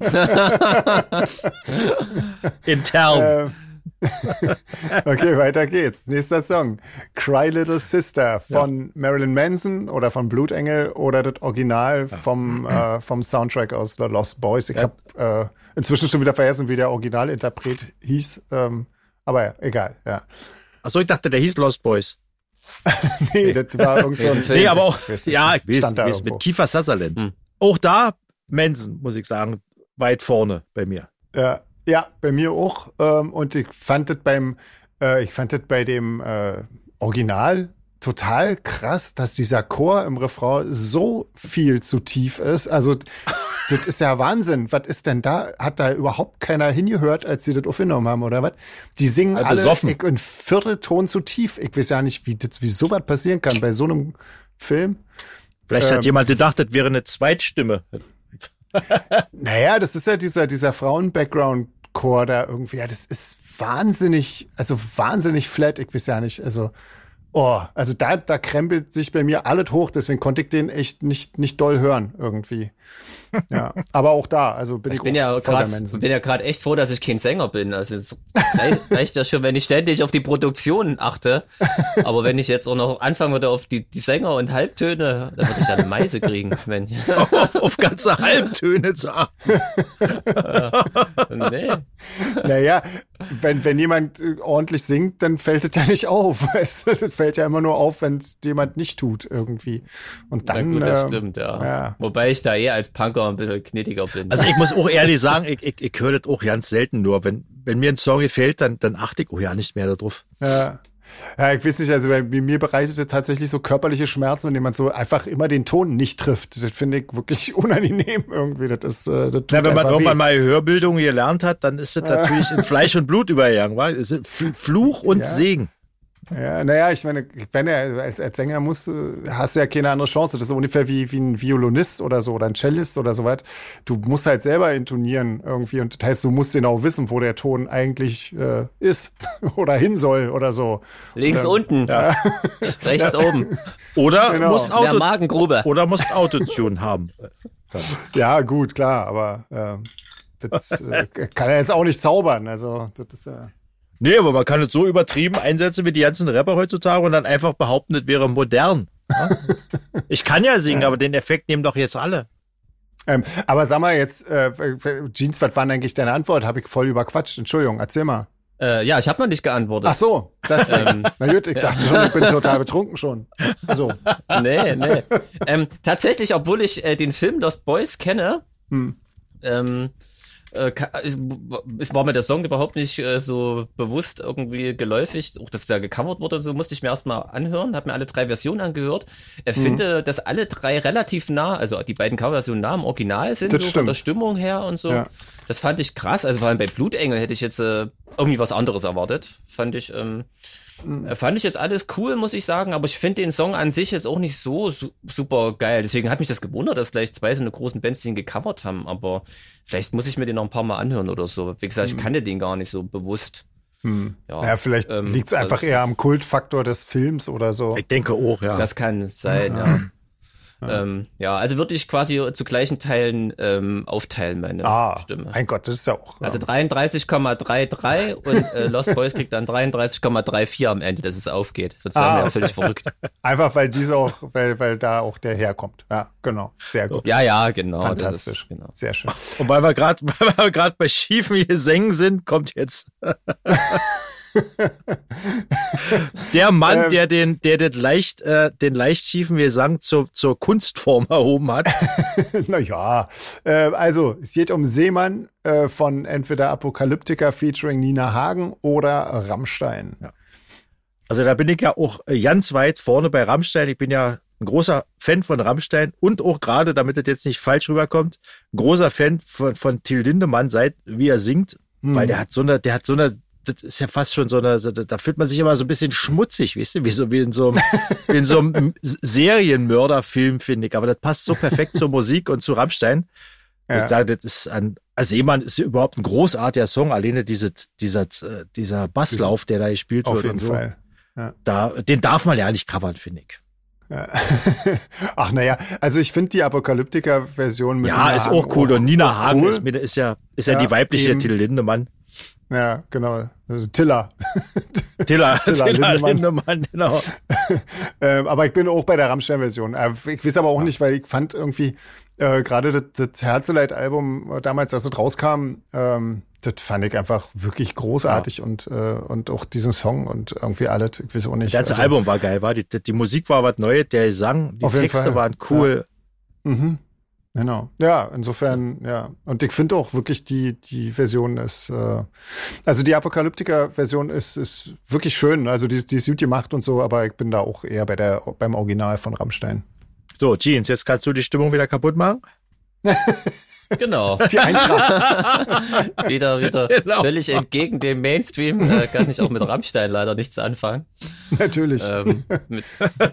[laughs] intern. Ähm. [laughs] okay, weiter geht's. Nächster Song. Cry Little Sister von Marilyn Manson oder von Blutengel oder das Original vom, [clears throat] äh, vom Soundtrack aus The Lost Boys. Ich Ja. habe äh, inzwischen schon wieder vergessen, wie der Originalinterpret hieß. Ähm, aber ja, egal, ja. Achso, ich dachte, der hieß Lost Boys. [laughs] Nee, das war irgend so ein Film. [laughs] Nee, aber auch, ja, ich weiß, Stand da ich weiß mit Kiefer Sutherland. Hm. Auch da, Manson, muss ich sagen, weit vorne bei mir. Ja, ja, bei mir auch. Ähm, und ich fand das beim, äh, ich fand das bei dem äh, Original total krass, dass dieser Chor im Refrain so viel zu tief ist. Also das ist ja Wahnsinn. Was ist denn da? Hat da überhaupt keiner hingehört, als sie das aufgenommen haben, oder was? Die singen Alle alle besoffen. ich, einen Viertelton zu tief. Ich weiß ja nicht, wie, das, wie sowas passieren kann bei so einem Film. Vielleicht Ähm. hat jemand gedacht, das wäre eine Zweitstimme. [laughs] Naja, das ist ja dieser, dieser Frauen-Background-Chor da irgendwie. Ja, das ist wahnsinnig, also wahnsinnig flat. Ich weiß ja nicht, also, oh, also da, da krempelt sich bei mir alles hoch. Deswegen konnte ich den echt nicht, nicht doll hören irgendwie. [laughs] Ja, aber auch da, also bin ich, Ich bin ja gerade bin ja gerade echt froh, dass ich kein Sänger bin. Also es reicht, [laughs] reicht ja schon, wenn ich ständig auf die Produktion achte. Aber wenn ich jetzt auch noch anfangen würde auf die, die Sänger und Halbtöne, dann würde ich ja eine Meise kriegen. Wenn, auf, [laughs] auf ganze Halbtöne zu achten. nee. Naja, wenn, wenn jemand äh, ordentlich singt, dann fällt es ja nicht auf. Weißt du? Das fällt ja immer nur auf, wenn es jemand nicht tut irgendwie. Und Na dann. gut, das ähm, stimmt, ja. ja. Wobei ich da eher als Punker ein bisschen knittiger bin. Also ich muss auch ehrlich sagen, ich, ich, ich höre das auch ganz selten nur. Wenn, wenn mir ein Song gefällt, dann, dann achte ich auch ja nicht mehr darauf. Ja. Ja, ich weiß nicht, also bei mir bereitet es tatsächlich so körperliche Schmerzen, wenn jemand so einfach immer den Ton nicht trifft. Das finde ich wirklich [laughs] unangenehm irgendwie. Das ist, äh, das tut Ja, wenn man irgendwann weh. mal Hörbildung gelernt hat, dann ist das natürlich in Fleisch und Blut übergegangen. wa? Fluch und Ja. Segen. Ja, naja, ich meine, wenn er als, als Sänger musst, hast du ja keine andere Chance. Das ist ungefähr wie, wie ein Violinist oder so oder ein Cellist oder so was. Du musst halt selber intonieren irgendwie und das heißt, du musst genau wissen, wo der Ton eigentlich äh, ist [laughs] oder hin soll oder so. Links ähm, unten, [laughs] rechts oben, Oder Genau. musst der Auto, Magengrube. oder musst Autotune haben. Ja, gut, klar, aber äh, das äh, kann er jetzt auch nicht zaubern. Also, das ist ja. Nee, aber man kann es so übertrieben einsetzen wie die ganzen Rapper heutzutage und dann einfach behaupten, das wäre modern. Ja? [laughs] Ich kann ja singen, aber den Effekt nehmen doch jetzt alle. Ähm, aber sag mal jetzt, äh, Jeans, was war denn eigentlich deine Antwort? Habe ich voll überquatscht. Entschuldigung, erzähl mal. Äh, ja, ich habe noch nicht geantwortet. Ach so, das Ähm. [laughs] Na gut, ich dachte schon, ich bin total betrunken schon. So. [laughs] Nee, nee. ähm, tatsächlich, obwohl ich äh, den Film Lost Boys kenne, Hm. ähm, äh, ka- es war mir der Song überhaupt nicht äh, so bewusst irgendwie geläufig, auch dass der gecovert wurde und so, musste ich mir erstmal anhören, habe mir alle drei Versionen angehört. Ich Mhm. finde, dass alle drei relativ nah, also die beiden Coverversionen nah am Original sind, Das so von stimmt. der Stimmung her und so. Ja. Das fand ich krass. Also vor allem bei Blutengel hätte ich jetzt äh, irgendwie was anderes erwartet. Fand ich, ähm, Mhm. fand ich jetzt alles cool, muss ich sagen, aber ich finde den Song an sich jetzt auch nicht so su super geil. Deswegen hat mich das gewundert, dass gleich zwei so eine großen Bands den gecovert haben, aber vielleicht muss ich mir den noch ein paar Mal anhören oder so. Wie gesagt, ich kannte den gar nicht so bewusst. Hm. Ja, Ja, vielleicht ähm, liegt es einfach also- eher am Kultfaktor des Films oder so. Ich denke auch, ja. Das kann sein, ja. Ähm, ja, also würde ich quasi zu gleichen Teilen ähm, aufteilen, meine Ah, Stimme. mein Gott, das ist ja auch. Also 33,33 und äh, Lost Boys kriegt dann 33,34 am Ende, dass es aufgeht. Sonst wären Ah, wir ja okay. völlig verrückt. [laughs] einfach weil diese auch, weil, weil da auch der herkommt. Ja, genau. Sehr gut. Ja, ja, genau. Fantastisch. Das ist, genau. Sehr schön. Und weil wir gerade [laughs] weil wir gerade bei schiefen Gesängen sind, kommt jetzt [laughs] [laughs] Der Mann, ähm, der den, der den leicht, äh, den leicht schiefen Gesang zur, zur Kunstform erhoben hat. [laughs] naja, äh, also es geht um Seemann äh, von entweder Apokalyptika featuring Nina Hagen oder Rammstein. Ja. Also da bin ich ja auch äh, ganz weit vorne bei Rammstein. Ich bin ja ein großer Fan von Rammstein und auch gerade, damit das jetzt nicht falsch rüberkommt, großer Fan von, von Till Lindemann, seit wie er singt, mhm. weil der hat so eine, der hat so eine das ist ja fast schon so eine, da fühlt man sich immer so ein bisschen schmutzig, weißt du, wie so, wie in so einem, wie in so einem Serienmörderfilm, finde ich. Aber das passt so perfekt zur Musik und zu Rammstein. Das, ja. das ist ein, also Seemann ist überhaupt ein großartiger Song. Alleine diese, dieser, dieser Basslauf, der da gespielt Auf wird. Auf jeden so. Fall. Ja. Da, den darf man ja nicht covern, finde ich. Ja. [laughs] Ach naja, also ich finde die Apokalyptiker-Version mit Ja, Nina ist Hagen auch cool. Und Nina Hagen cool. ist, ist, ja, ist ja, ja die weibliche Till Lindemann. Ja, genau. Also Tiller. [laughs] Tiller, [laughs] Tiller, Tiller Lindemann. Lindemann genau. [laughs] ähm, aber ich bin auch bei der Rammstein-Version. Äh, ich weiß aber auch nicht, weil ich fand irgendwie äh, gerade das, das Herzeleid-Album äh, damals, als es rauskam, ähm, das fand ich einfach wirklich großartig ja. und, äh, und auch diesen Song und irgendwie alles, ich weiß auch nicht. Das ganze also, Album war geil, war die, die Musik war was Neues, der sang, die Texte waren cool. Ja. Mhm. Genau. Ja, insofern, ja. Und ich finde auch wirklich die, die Version ist, äh, also die Apokalyptiker-Version ist, ist wirklich schön. Also die, die ist gut gemacht und so, aber ich bin da auch eher bei der, beim Original von Rammstein. So, Jeans, jetzt kannst du die Stimmung wieder kaputt machen? [laughs] Genau. Die [laughs] wieder, wieder genau. völlig entgegen dem Mainstream. Äh, kann ich auch mit Rammstein leider nichts anfangen. Natürlich. Ähm, mit,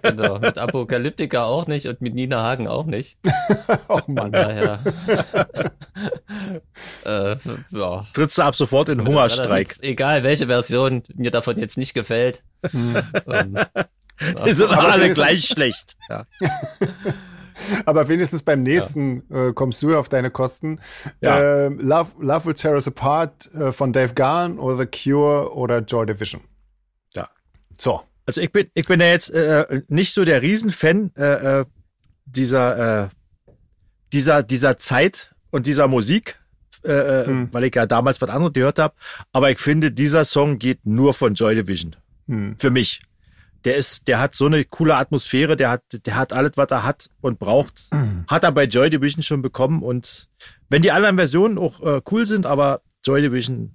genau, mit Apokalyptika auch nicht und mit Nina Hagen auch nicht. [laughs] oh Mann. Von daher. äh, ja. Trittst du ab sofort in Hungerstreik. Egal, welche Version mir davon jetzt nicht gefällt. Hm. Ähm, Wir sind alle gleich schlecht. Ja. [laughs] [laughs] Aber wenigstens beim nächsten ja. äh, kommst du auf deine Kosten. Ja. Äh, Love, Love Will Tear Us Apart äh, von Dave Garn oder The Cure oder Joy Division. Ja. So. Also ich bin, ich bin ja jetzt äh, nicht so der Riesenfan äh, äh, dieser, dieser, dieser Zeit und dieser Musik, hm. weil ich ja damals was anderes gehört habe. Aber ich finde, dieser Song geht nur von Joy Division. Hm. Für mich der ist, der hat so eine coole Atmosphäre, der hat, der hat alles, was er hat und braucht, mhm. hat er bei Joy Division schon bekommen und wenn die anderen Versionen auch äh, cool sind, aber Joy Division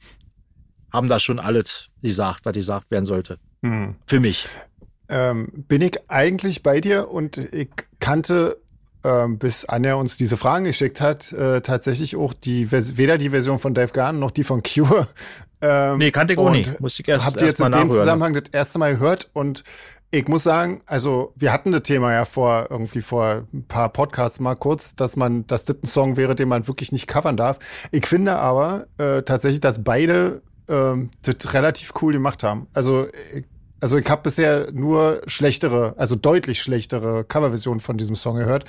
haben da schon alles gesagt, was gesagt werden sollte. Mhm. Für mich. Ähm, bin ich eigentlich bei dir und ich kannte ähm, bis Anja uns diese Fragen geschickt hat, äh, tatsächlich auch die weder die Version von Dave Garn noch die von Cure ähm, nee, kannte ich auch nicht. Musste ich erst Habt ihr jetzt in dem Zusammenhang das erste Mal gehört und ich muss sagen, also wir hatten das Thema ja vor irgendwie vor ein paar Podcasts mal kurz, dass man, dass das ein Song wäre, den man wirklich nicht covern darf. Ich finde aber äh, tatsächlich, dass beide ähm, das relativ cool gemacht haben. Also ich, also ich habe bisher nur schlechtere, also deutlich schlechtere Coverversionen von diesem Song gehört.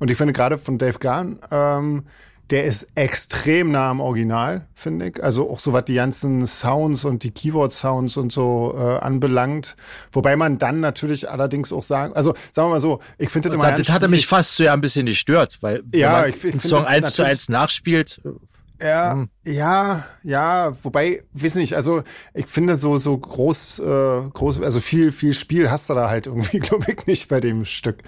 Und ich finde gerade von Dave Garn ähm, der ist extrem nah am Original, finde ich. Also auch so was die ganzen Sounds und die Keyboard-Sounds und so äh, anbelangt. Wobei man dann natürlich allerdings auch sagen, also sagen wir mal so, ich finde das immer. Das, das hatte mich fast so ja ein bisschen gestört, weil ja, wenn man ich, ich einen Song eins zu eins nachspielt, ja, hm. ja, ja, wobei, weiß nicht, also ich finde so, so groß, äh, groß, also viel, viel Spiel hast du da halt irgendwie, [laughs] glaube ich, nicht bei dem Stück.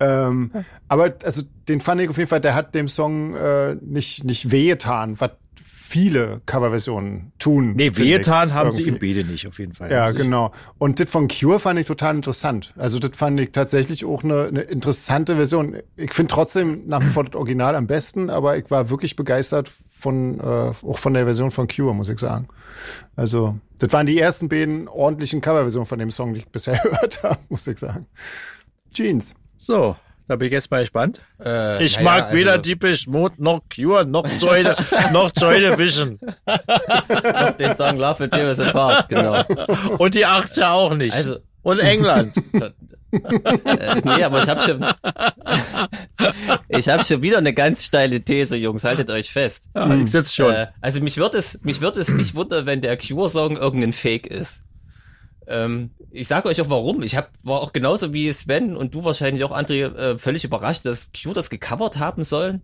Ähm, hm. Aber also den fand ich auf jeden Fall, der hat dem Song äh, nicht, nicht wehgetan, was viele Coverversionen tun. Nee, wehgetan haben irgendwie. sie ihm beide nicht, auf jeden Fall. Ja, genau. Und das von Cure fand ich total interessant. Also das fand ich tatsächlich auch eine, eine interessante Version. Ich finde trotzdem nach wie vor das Original am besten, aber ich war wirklich begeistert von, äh, auch von der Version von Cure, muss ich sagen. Also, das waren die ersten beiden ordentlichen Coverversionen von dem Song, die ich bisher [laughs] gehört habe, muss ich sagen. Jeans. So, da bin ich jetzt mal gespannt. Äh, ich mag ja, weder also, Deepish Mode noch Cure noch Joy, [laughs] noch Joy Division. noch den Song Love with Tears Apart, genau. Und die 80er auch nicht. Also, Und England. [laughs] äh, nee, aber ich habe schon, ich habe schon wieder eine ganz steile These, Jungs. Haltet euch fest. Ja, ich sitze schon. Äh, also mich wird es, mich wird es nicht wundern, wenn der Cure-Song irgendein Fake ist. Ähm, ich sage euch auch warum. Ich hab, war auch genauso wie Sven und du wahrscheinlich auch, André, äh, völlig überrascht, dass Cure das gecovert haben sollen.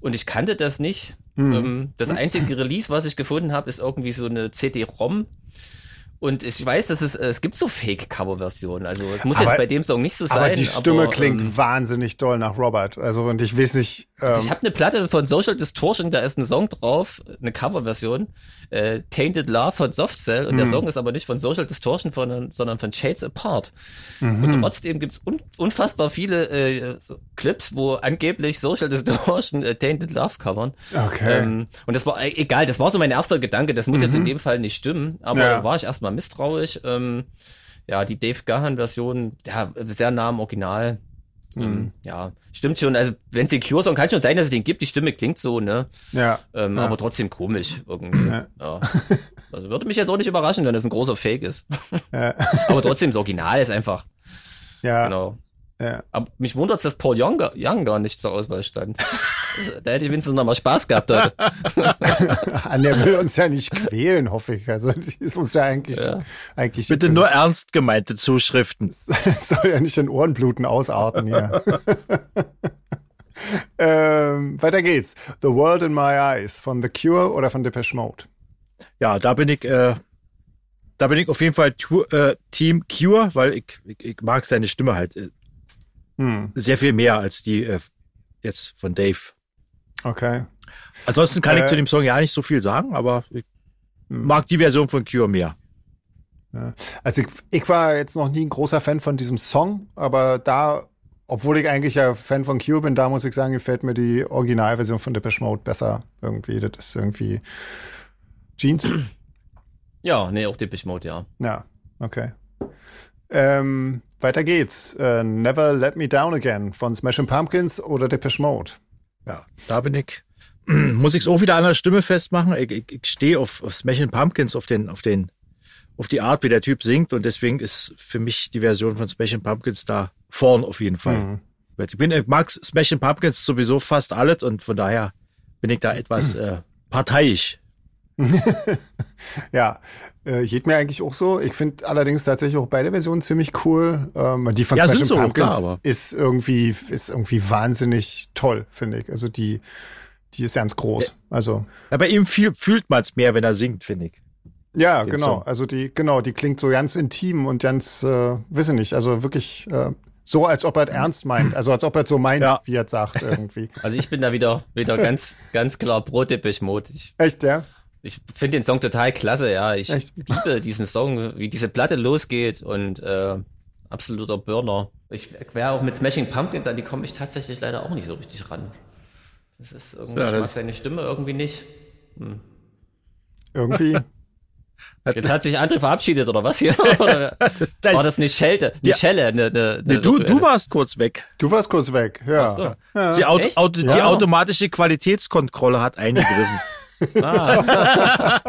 Und ich kannte das nicht. Hm. Ähm, das einzige Release, was ich gefunden habe, ist irgendwie so eine CD-ROM. Und ich weiß, dass es, es gibt so Fake-Cover-Versionen. Also es muss Aber- jetzt bei dem Song nicht so sein. Aber die Stimme aber, klingt ähm, wahnsinnig doll nach Robert. Also und ich weiß nicht. Also Ähm, ich habe eine Platte von Social Distortion, da ist ein Song drauf, eine Coverversion, äh, Tainted Love von Soft Cell und Mhm. der Song ist aber nicht von Social Distortion, von, sondern von Shades Apart. Mhm. Und trotzdem gibt's un unfassbar viele äh, so Clips, wo angeblich Social Distortion äh, Tainted Love covern. okay. Ähm, und das war äh, egal, das war so mein erster Gedanke, das muss jetzt in dem Fall nicht stimmen, aber Mhm. Ja. da war ich erstmal misstrauisch. Ähm, ja, die Dave Gahan-Version, ja, sehr nah am Original. Mhm. Ähm, ja, stimmt schon. Also, wenn es den Cure-Song kann schon sein, dass es den gibt. Die Stimme klingt so, ne? ja. Ähm, Ja. Aber trotzdem komisch irgendwie. Ja. Ja. Also würde mich jetzt auch nicht überraschen, wenn das ein großer Fake ist. Ja. Aber trotzdem, das Original ist einfach. Ja. Genau. Ja. Aber mich wundert dass Paul Young, gar- Young gar nicht zur Auswahl stand. da hätte ich wenigstens noch mal Spaß gehabt heute. [laughs] Anja will uns ja nicht quälen, hoffe ich. Also sie ist uns ja eigentlich, Ja. eigentlich Bitte nur ernst gemeinte Zuschriften. [laughs] soll ja nicht in Ohrenbluten ausarten hier. [laughs] ähm, weiter geht's. The World in My Eyes von The Cure oder von Depeche Mode? Ja, da bin ich, äh, da bin ich auf jeden Fall tu, äh, Team Cure, weil ich, ich, ich mag seine Stimme halt äh, Hm, sehr viel mehr als die äh, jetzt von Dave. okay. Ansonsten kann Äh, ich zu dem Song ja nicht so viel sagen, aber ich Hm. mag die Version von Cure mehr. Also ich, ich war jetzt noch nie ein großer Fan von diesem Song, aber da, obwohl ich eigentlich ja Fan von Cure bin, da muss ich sagen, gefällt mir die Originalversion von Depeche Mode besser irgendwie. Das ist irgendwie Jeans. Ja, nee, auch Depeche Mode, ja. Ja, okay. Ähm, weiter geht's. Äh, Never Let Me Down Again von Smashing Pumpkins oder Depeche Mode. Ja, da bin ich. [clears throat] Muss ich es auch wieder an der Stimme festmachen? Ich, ich, ich stehe auf, auf Smashing Pumpkins, auf den, auf den, auf die Art, wie der Typ singt und deswegen ist für mich die Version von Smashing Pumpkins da vorn auf jeden Fall. Mhm. Ich bin, ich mag Smashing Pumpkins sowieso fast alles und von daher bin ich da etwas [clears throat] äh, parteiisch. [laughs] Ja, äh, geht mir eigentlich auch so. Ich finde allerdings tatsächlich auch beide Versionen ziemlich cool. Ähm, die von Ja, Smashing sind so, Pumpkins klar, aber- ist irgendwie ist irgendwie wahnsinnig toll, finde ich. Also die die ist ganz groß. Also Ja, bei ihm fühl, fühlt man es mehr, wenn er singt, finde ich. ja, Den genau. Song. Also die genau, die klingt so ganz intim und ganz, äh, weiß ich nicht, also wirklich äh, so, als ob er es ernst meint. Also als ob er es so meint, Ja. wie er es sagt irgendwie. [laughs] Also ich bin da wieder, wieder ganz, ganz klar pro Depeche Mode. Ich, Echt, ja? Ich finde den Song total klasse, ja. Ich Echt? liebe diesen Song, wie diese Platte losgeht und äh, absoluter Burner. Ich wäre auch mit Smashing Pumpkins an die komme ich tatsächlich leider auch nicht so richtig ran. Das ist irgendwie, Ja, ich das- mag seine Stimme irgendwie nicht. Irgendwie. [laughs] Jetzt hat sich André verabschiedet oder was hier? [laughs] Oder war das nicht Schelte? Nicht Ja. Schelle, ne, ne, Nee, ne du, du warst kurz weg. Du warst kurz weg, ja. So. ja. Die, Auto? Auto, die automatische Qualitätskontrolle hat eingegriffen. [laughs] Ah,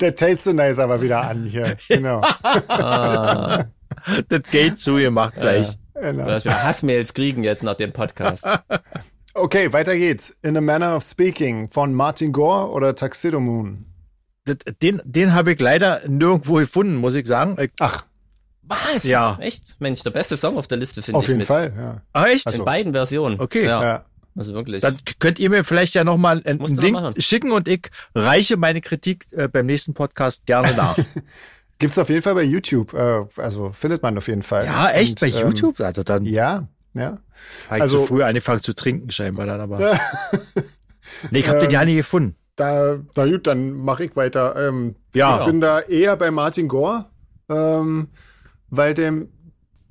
Der Tastenizer war wieder an hier. [laughs] Genau. ah, das Gate zugemacht gleich. genau. dass wir Hassmails kriegen jetzt nach dem Podcast. [laughs] Okay, weiter geht's. In a Manner of Speaking von Martin Gore oder Tuxedo Moon? Den den habe ich leider nirgendwo gefunden, muss ich sagen. Ach, Was? Ja. Echt? Mensch, der beste Song auf der Liste finde ich auf jeden mit. Fall, ja. ah, echt? Also- In beiden Versionen. Okay. Ja. ja. Also wirklich. Dann könnt ihr mir vielleicht ja nochmal einen Musst Link schicken und ich reiche meine Kritik äh, beim nächsten Podcast gerne nach. [laughs] Gibt's auf jeden Fall bei YouTube. Äh, also findet man auf jeden Fall. ja, echt? Und, bei ähm, YouTube? Also dann Ja, ja. habe ich also- zu früh angefangen zu trinken scheinbar dann aber. [laughs] nee, ich habe den Ähm, ja nie gefunden. Da, na gut, dann mache ich weiter. Ähm, Ja. Ich bin da eher bei Martin Gore, ähm, weil dem,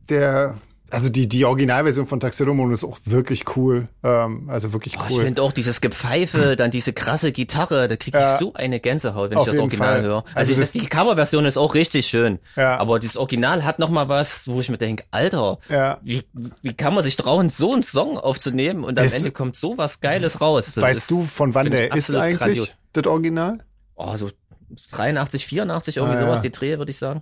der, also die, die Originalversion von Tuxedo Moon ist auch wirklich cool. Ähm, also wirklich Oh, ich cool. finde auch dieses Gepfeife, dann diese krasse Gitarre, da kriege ich Ja. so eine Gänsehaut, wenn ich das Original Fall. höre. Also Also, das- die Coverversion ist auch richtig schön. Ja. Aber dieses Original hat noch mal was, wo ich mir denke, Alter, Ja. wie, wie kann man sich trauen, so einen Song aufzunehmen und am Weißt Ende du- kommt so was Geiles raus. Das weißt ist, du, von wann der ist eigentlich, grandios. das Original? Oh, so 83, 84, irgendwie Ah, ja. sowas, die Dreh, würde ich sagen.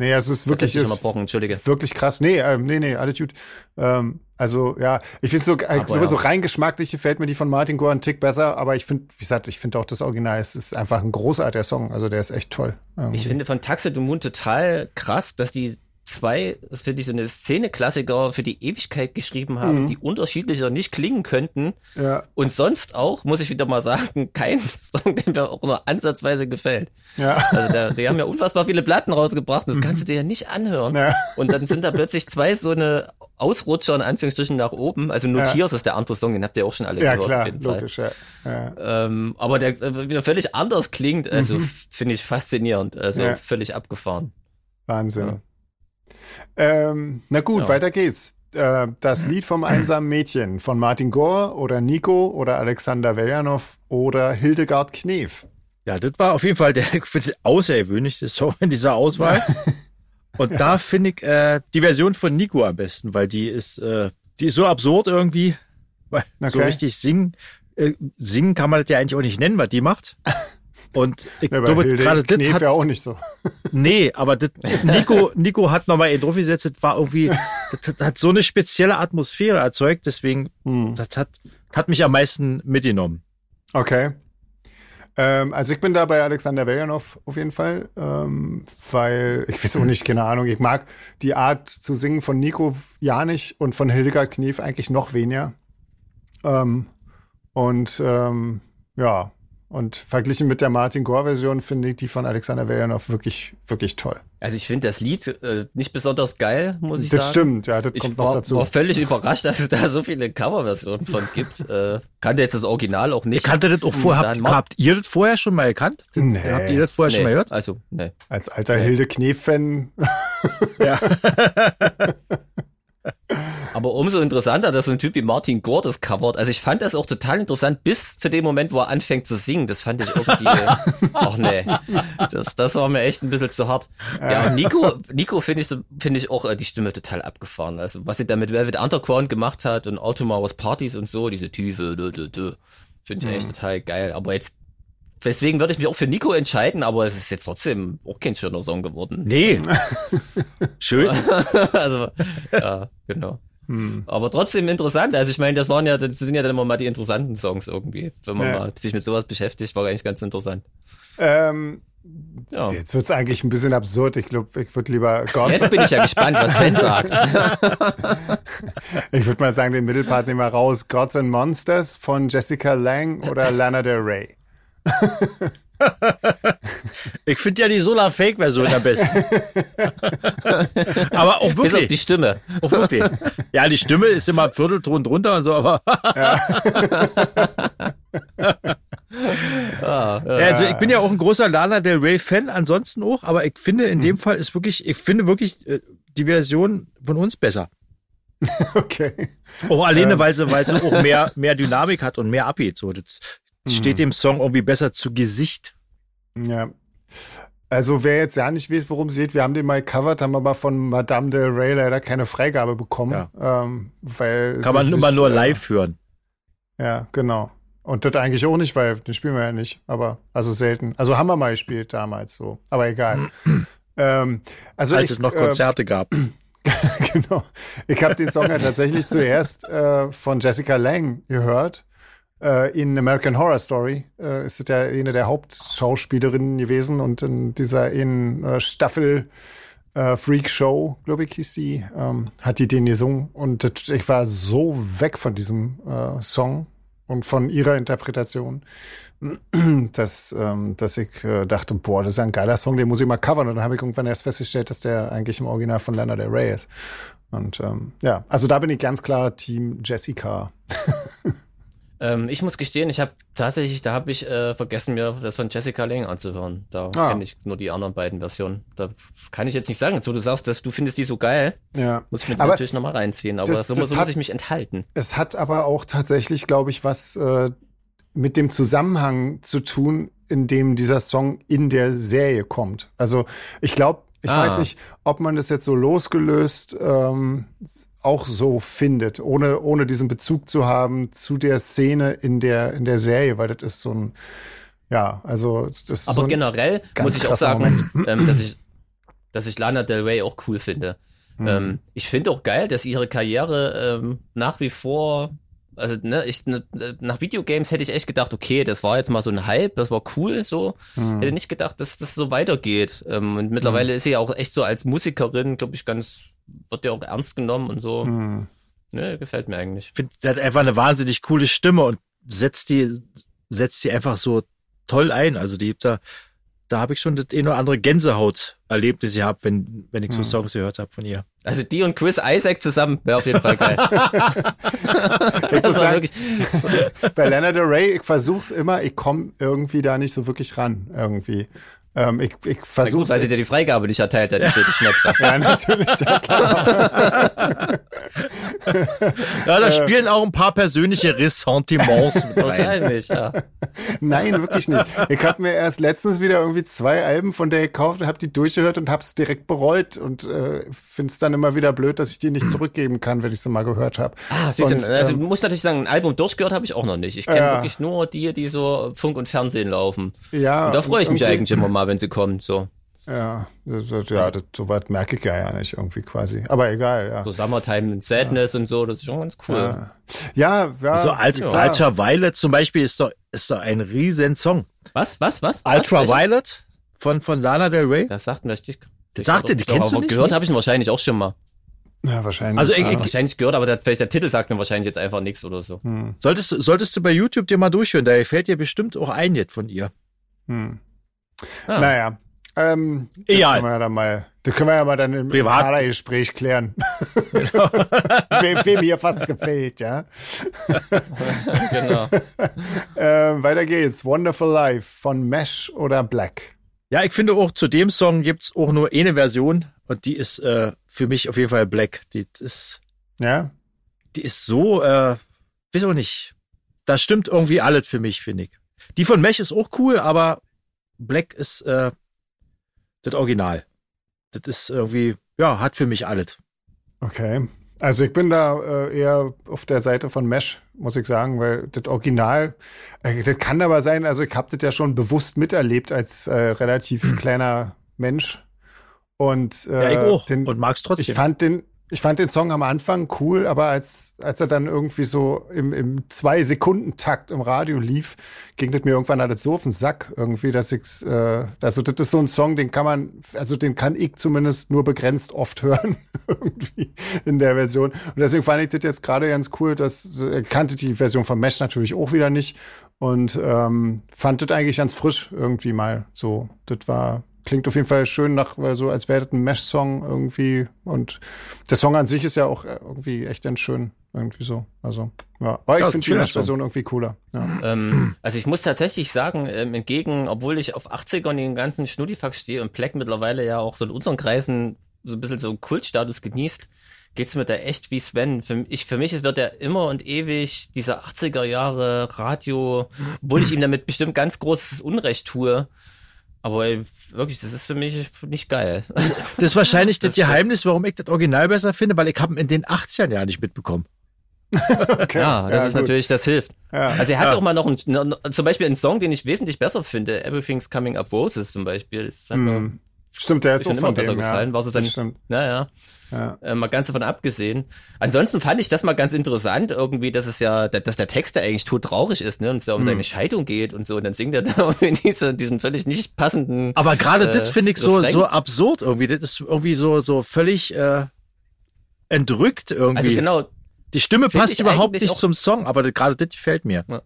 Nee, es ist wirklich, Wirklich ist Entschuldige. wirklich krass. Nee, ähm, nee, nee, gut. Ähm, also, ja, ich finde so, ich glaube, ja. so rein geschmacklich gefällt mir die von Martin Gore einen Tick besser, aber ich finde, wie gesagt, ich finde auch das Original, es ist einfach ein großartiger Song. Also, der ist echt toll. Ähm, Ich finde von Taxe du Moon total krass, dass die zwei, das finde ich so eine Szene-Klassiker für die Ewigkeit geschrieben haben, Mhm. die unterschiedlicher nicht klingen könnten. Ja, Und sonst auch, muss ich wieder mal sagen, [laughs] kein Song, der mir auch nur ansatzweise gefällt. ja. Also da, die haben ja unfassbar viele Platten rausgebracht, das kannst du dir ja nicht anhören. Mhm. Ja. Und dann sind da plötzlich zwei so eine Ausrutscher in Anführungsstrichen nach oben. Also Notiers ist der andere Song, den habt ihr auch schon alle Ja, gehört klar, auf jeden Fall. logisch, ja. ja. Ähm, aber der äh, wieder völlig anders klingt, also f- finde ich faszinierend, also Mhm. Ja. völlig abgefahren. Wahnsinn. Ähm, na gut, Ja. weiter geht's. Äh, das Lied vom einsamen Mädchen von Martin Gore oder Nico oder Alexander Veljanov oder Hildegard Knef. Ja, das war auf jeden Fall der [laughs] außergewöhnlichste Song in dieser Auswahl. [laughs] Und da finde ich äh, die Version von Nico am besten, weil die ist, äh, die ist so absurd irgendwie. Weil so Okay. richtig singen, äh, singen kann man das ja eigentlich auch nicht nennen, was die macht. [laughs] Und ich Ja, glaube, gerade das hat, ja auch nicht so. [laughs] nee, aber das, Nico, Nico hat nochmal einen draufgesetzt, das war irgendwie, das hat so eine spezielle Atmosphäre erzeugt, deswegen, Hm. das hat, hat mich am meisten mitgenommen. Okay. Ähm, also ich bin da bei Alexander Veljanov auf jeden Fall, ähm, weil ich weiß auch nicht, keine Ahnung, ich mag die Art zu singen von Nico ja nicht und von Hildegard Knef eigentlich noch weniger. Ähm, und ähm, ja, und verglichen mit der Martin Gore-Version finde ich die von Alexander Veljanov wirklich, wirklich toll. Also ich finde das Lied äh, nicht besonders geil, muss ich das sagen. stimmt, ja, das Ich kommt noch war, dazu. war völlig überrascht, [laughs] dass es da so viele Coverversionen von gibt. Äh, kannte jetzt das Original auch nicht. Ich kannte das auch vorher. Habt, habt ihr das vorher schon mal gekannt? Das- Nee. Habt ihr das vorher schon mal Nee, gehört? Also, nee. Als alter Hilde Knef-Fan. Ja. [laughs] [laughs] Aber umso interessanter, dass so ein Typ wie Martin Gore das covert. Also ich fand das auch total interessant bis zu dem Moment, wo er anfängt zu singen. Das fand ich irgendwie, [laughs] ach nee, das, das war mir echt ein bisschen zu hart. Ja, und Nico, Nico finde ich, finde ich auch äh, die Stimme total abgefahren. Also was sie da mit Velvet Underground gemacht hat und Automowers Partys und so, diese Tiefe, finde ich echt total geil. Aber jetzt, deswegen würde ich mich auch für Nico entscheiden, aber es ist jetzt trotzdem auch kein schöner Song geworden. Nee. [laughs] Schön. also, ja, genau. Hm. Aber trotzdem interessant. Also ich meine, das waren ja, das sind ja dann immer mal die interessanten Songs irgendwie. Wenn man Ja. mal sich mit sowas beschäftigt, war eigentlich ganz interessant. Ähm, Ja. Jetzt wird's eigentlich ein bisschen absurd. Ich glaube, ich würde lieber Gott, Jetzt bin ich ja [laughs] gespannt, was Sven sagt. [laughs] ich würde mal sagen, den Mittelpart nehmen wir raus. Gods and Monsters von Jessica Lang oder Lana Del Rey. Ich finde ja die Solar Fake Version am besten. aber auch Bis auf wirklich. die Stimme. Auch wirklich. Ja, die Stimme ist immer ein Viertelton drunter und so, aber [laughs] ja. ja, also ich bin ja auch ein großer Lana Del Rey Fan, ansonsten auch, aber ich finde in dem Fall ist wirklich, ich finde wirklich äh, die Version von uns besser. [laughs] Okay. Auch alleine, weil sie, weil sie auch mehr, mehr Dynamik hat und mehr abgeht. So, das, das steht dem Song irgendwie besser zu Gesicht. Ja. Also wer jetzt ja nicht weiß, worum es geht, wir haben den mal covered, haben aber von Madame Del Rey leider keine Freigabe bekommen. Ähm, weil Kann man immer nur äh, live hören. Ja, genau. Und das eigentlich auch nicht, weil den spielen wir ja nicht. Aber also selten. Also haben wir mal gespielt damals so. Aber egal. [clears throat] ähm, also Als ich, es noch äh, Konzerte gab. [clears throat] genau. Ich habe den Song ja tatsächlich [laughs] zuerst äh, von Jessica Lang gehört. Äh, in American Horror Story äh, ist es ja eine der Hauptschauspielerinnen gewesen und in dieser in, äh, Staffel äh, Freak Show, glaube ich, hieß die, ähm, hat die den gesungen. Und ich war so weg von diesem äh, Song und von ihrer Interpretation, [clears throat] dass, ähm, dass ich äh, dachte, boah, das ist ein geiler Song, den muss ich mal covern. Und dann habe ich irgendwann erst festgestellt, dass der eigentlich im Original von Lana Del Rey ist. Und ähm, ja, also da bin ich ganz klar Team Jessica. [laughs] Ähm, ich muss gestehen, ich habe tatsächlich, da habe ich äh, vergessen, mir das von Jessica Lang anzuhören. Da Ah. kenne ich nur die anderen beiden Versionen. Da kann ich jetzt nicht sagen. So, du sagst, dass du findest die so geil, Ja. muss ich mir Aber natürlich nochmal reinziehen. Aber das- so, das so hat- muss ich mich enthalten. Es hat aber auch tatsächlich, glaube ich, was äh, mit dem Zusammenhang zu tun, in dem dieser Song in der Serie kommt. Also ich glaube, ich Ah. weiß nicht, ob man das jetzt so losgelöst ähm, auch so findet, ohne, ohne diesen Bezug zu haben zu der Szene in der, in der Serie, weil das ist so ein, ja, also das ist Aber so generell muss ich auch sagen, ähm, dass ich dass ich Lana Del Rey auch cool finde. Mhm. Ähm, ich finde auch geil, dass ihre Karriere ähm, nach wie vor Also, ne, ich, ne, nach Videogames hätte ich echt gedacht, okay, das war jetzt mal so ein Hype, das war cool, so. Hm. Hätte nicht gedacht, dass das so weitergeht. Ähm, und mittlerweile ist sie ja auch echt so als Musikerin, glaube ich, ganz, wird ja auch ernst genommen und so. Hm. Ne, gefällt mir eigentlich. Ich finde, der hat einfach eine wahnsinnig coole Stimme und setzt die, setzt die einfach so toll ein. Also die da, da habe ich schon das ein oder andere Gänsehaut-Erlebnis gehabt, wenn, wenn ich so Hm. Songs gehört habe von ihr. Also die und Chris Isaac zusammen wäre auf jeden Fall geil. [laughs] [laughs] Ich muss sagen, wirklich, bei Lana Del Rey, ich versuch's immer, ich komme irgendwie da nicht so wirklich ran, irgendwie. Ähm, ich ich versuch's. weil sie dir die Freigabe nicht erteilt hat, die Schnäpse. ja, natürlich, ja klar. [laughs] Ja, Äh. da spielen auch ein paar persönliche Ressentiments mit. [laughs] Wahrscheinlich, ja. Nein, wirklich nicht. Ich habe mir erst letztens wieder irgendwie zwei Alben von der gekauft und habe die durchgehört und habe es direkt bereut und äh, finde es dann immer wieder blöd, dass ich die nicht zurückgeben kann, wenn ich sie mal gehört habe. Ah, siehst Und, du, also ähm, ich muss natürlich sagen, ein Album durchgehört habe ich auch noch nicht. Ich kenne Ja. wirklich nur die, die so Funk und Fernsehen laufen. Ja, Und da freue ich mich eigentlich immer mal, wenn sie kommen. So, Ja, das, das, ja, das, so weit merke ich ja, ja nicht irgendwie quasi. Aber egal, ja. so Summertime and Sadness und so, das ist schon ganz cool. Ja, ja, ja So Alt, klar. Ultraviolet zum Beispiel ist doch, ist doch ein riesen Song. Was, was, was? Ultraviolet von, von Lana Del Rey. Das sagt mir, ich, Das sagt dir, die kennst du aber nicht? gehört habe ich ihn wahrscheinlich auch schon mal. Ja, wahrscheinlich. Also ich- ja. ich- Wahrscheinlich gehört, aber der, vielleicht der Titel sagt mir wahrscheinlich jetzt einfach nichts oder so. hm, Solltest, du- solltest du bei YouTube dir mal durchhören, da fällt dir bestimmt auch ein jetzt von ihr. hm. Ah. Naja. Ähm, Egal. Das können wir ja dann mal, das können wir ja mal dann im. Kadergespräch klären. [laughs] wem, wem hier fast gefällt, ja. [laughs] genau. Ähm, weiter geht's. Wonderful Life von Mesh oder Black. Ja, ich finde auch zu dem Song gibt's auch nur eine Version und die ist äh, für mich auf jeden Fall Black. Die ist, Ja? die ist so, äh, weiß auch nicht. Da stimmt irgendwie alles für mich, finde ich. Die von Mesh ist auch cool, aber Black ist äh, das Original. Das ist irgendwie, ja, hat für mich alles. Okay. Also ich bin da äh, eher auf der Seite von Mesh, muss ich sagen, weil das Original, äh, das kann aber sein, also ich habe das ja schon bewusst miterlebt als äh, relativ [clears throat] kleiner Mensch. Und äh, Ja, ich auch. den, und mag's trotzdem. ich fand den, ich fand den Song am Anfang cool, aber als, als er dann irgendwie so im, im Zwei-Sekunden-Takt im Radio lief, ging das mir irgendwann alles so auf den Sack irgendwie, dass ich's, äh, also das ist so ein Song, den kann man, also den kann ich zumindest nur begrenzt oft [laughs] hören, irgendwie in der Version. Und deswegen fand ich das jetzt gerade ganz cool, dass, äh, kannte die Version von Mesh natürlich auch wieder nicht und ähm, fand das eigentlich ganz frisch irgendwie mal so. Das war, klingt auf jeden Fall schön nach, so als wäre das ein Mesh-Song irgendwie. Und der Song an sich ist ja auch äh, irgendwie echt ganz schön. Irgendwie so. Also, ja. Aber ich Ja, finde die schöner Mesh-Version irgendwie cooler. Ja. Ähm, also ich muss tatsächlich sagen, ähm, entgegen, obwohl ich auf 80er und den ganzen Schnuddifax stehe und Black mittlerweile ja auch so in unseren Kreisen so ein bisschen so einen Kultstatus genießt, geht's mir da echt wie Sven. Für, ich, für mich wird er immer und ewig dieser 80er Jahre Radio, obwohl ich ihm damit bestimmt ganz großes Unrecht tue. Aber ey, wirklich, das ist für mich nicht geil. [laughs] Das ist wahrscheinlich das, Geheimnis, warum ich das Original besser finde, weil ich habe ihn in den 80ern ja nicht mitbekommen. Okay. Ja, das ist gut. natürlich, das hilft. Ja. Also er hat Ja. auch mal noch einen, zum Beispiel einen Song, den ich wesentlich besser finde, Everything's Coming Up Roses zum Beispiel. Das hat mir Hm. Stimmt, der ist schon auch immer besser dem, gefallen. Ja. War so sein, naja, Ja. äh, mal ganz davon abgesehen. Ansonsten fand ich das mal ganz interessant irgendwie, dass es ja, dass der Text ja eigentlich tot traurig ist, ne, und es ja um Hm. seine Scheidung geht und so, und dann singt er [laughs] da in diese, diesen völlig nicht passenden, Aber gerade Äh, das finde ich so, Refrain? so absurd irgendwie. Das ist irgendwie so, so völlig äh, entrückt irgendwie. also genau, Die Stimme passt überhaupt nicht zum Song, aber gerade das gefällt mir. Ja,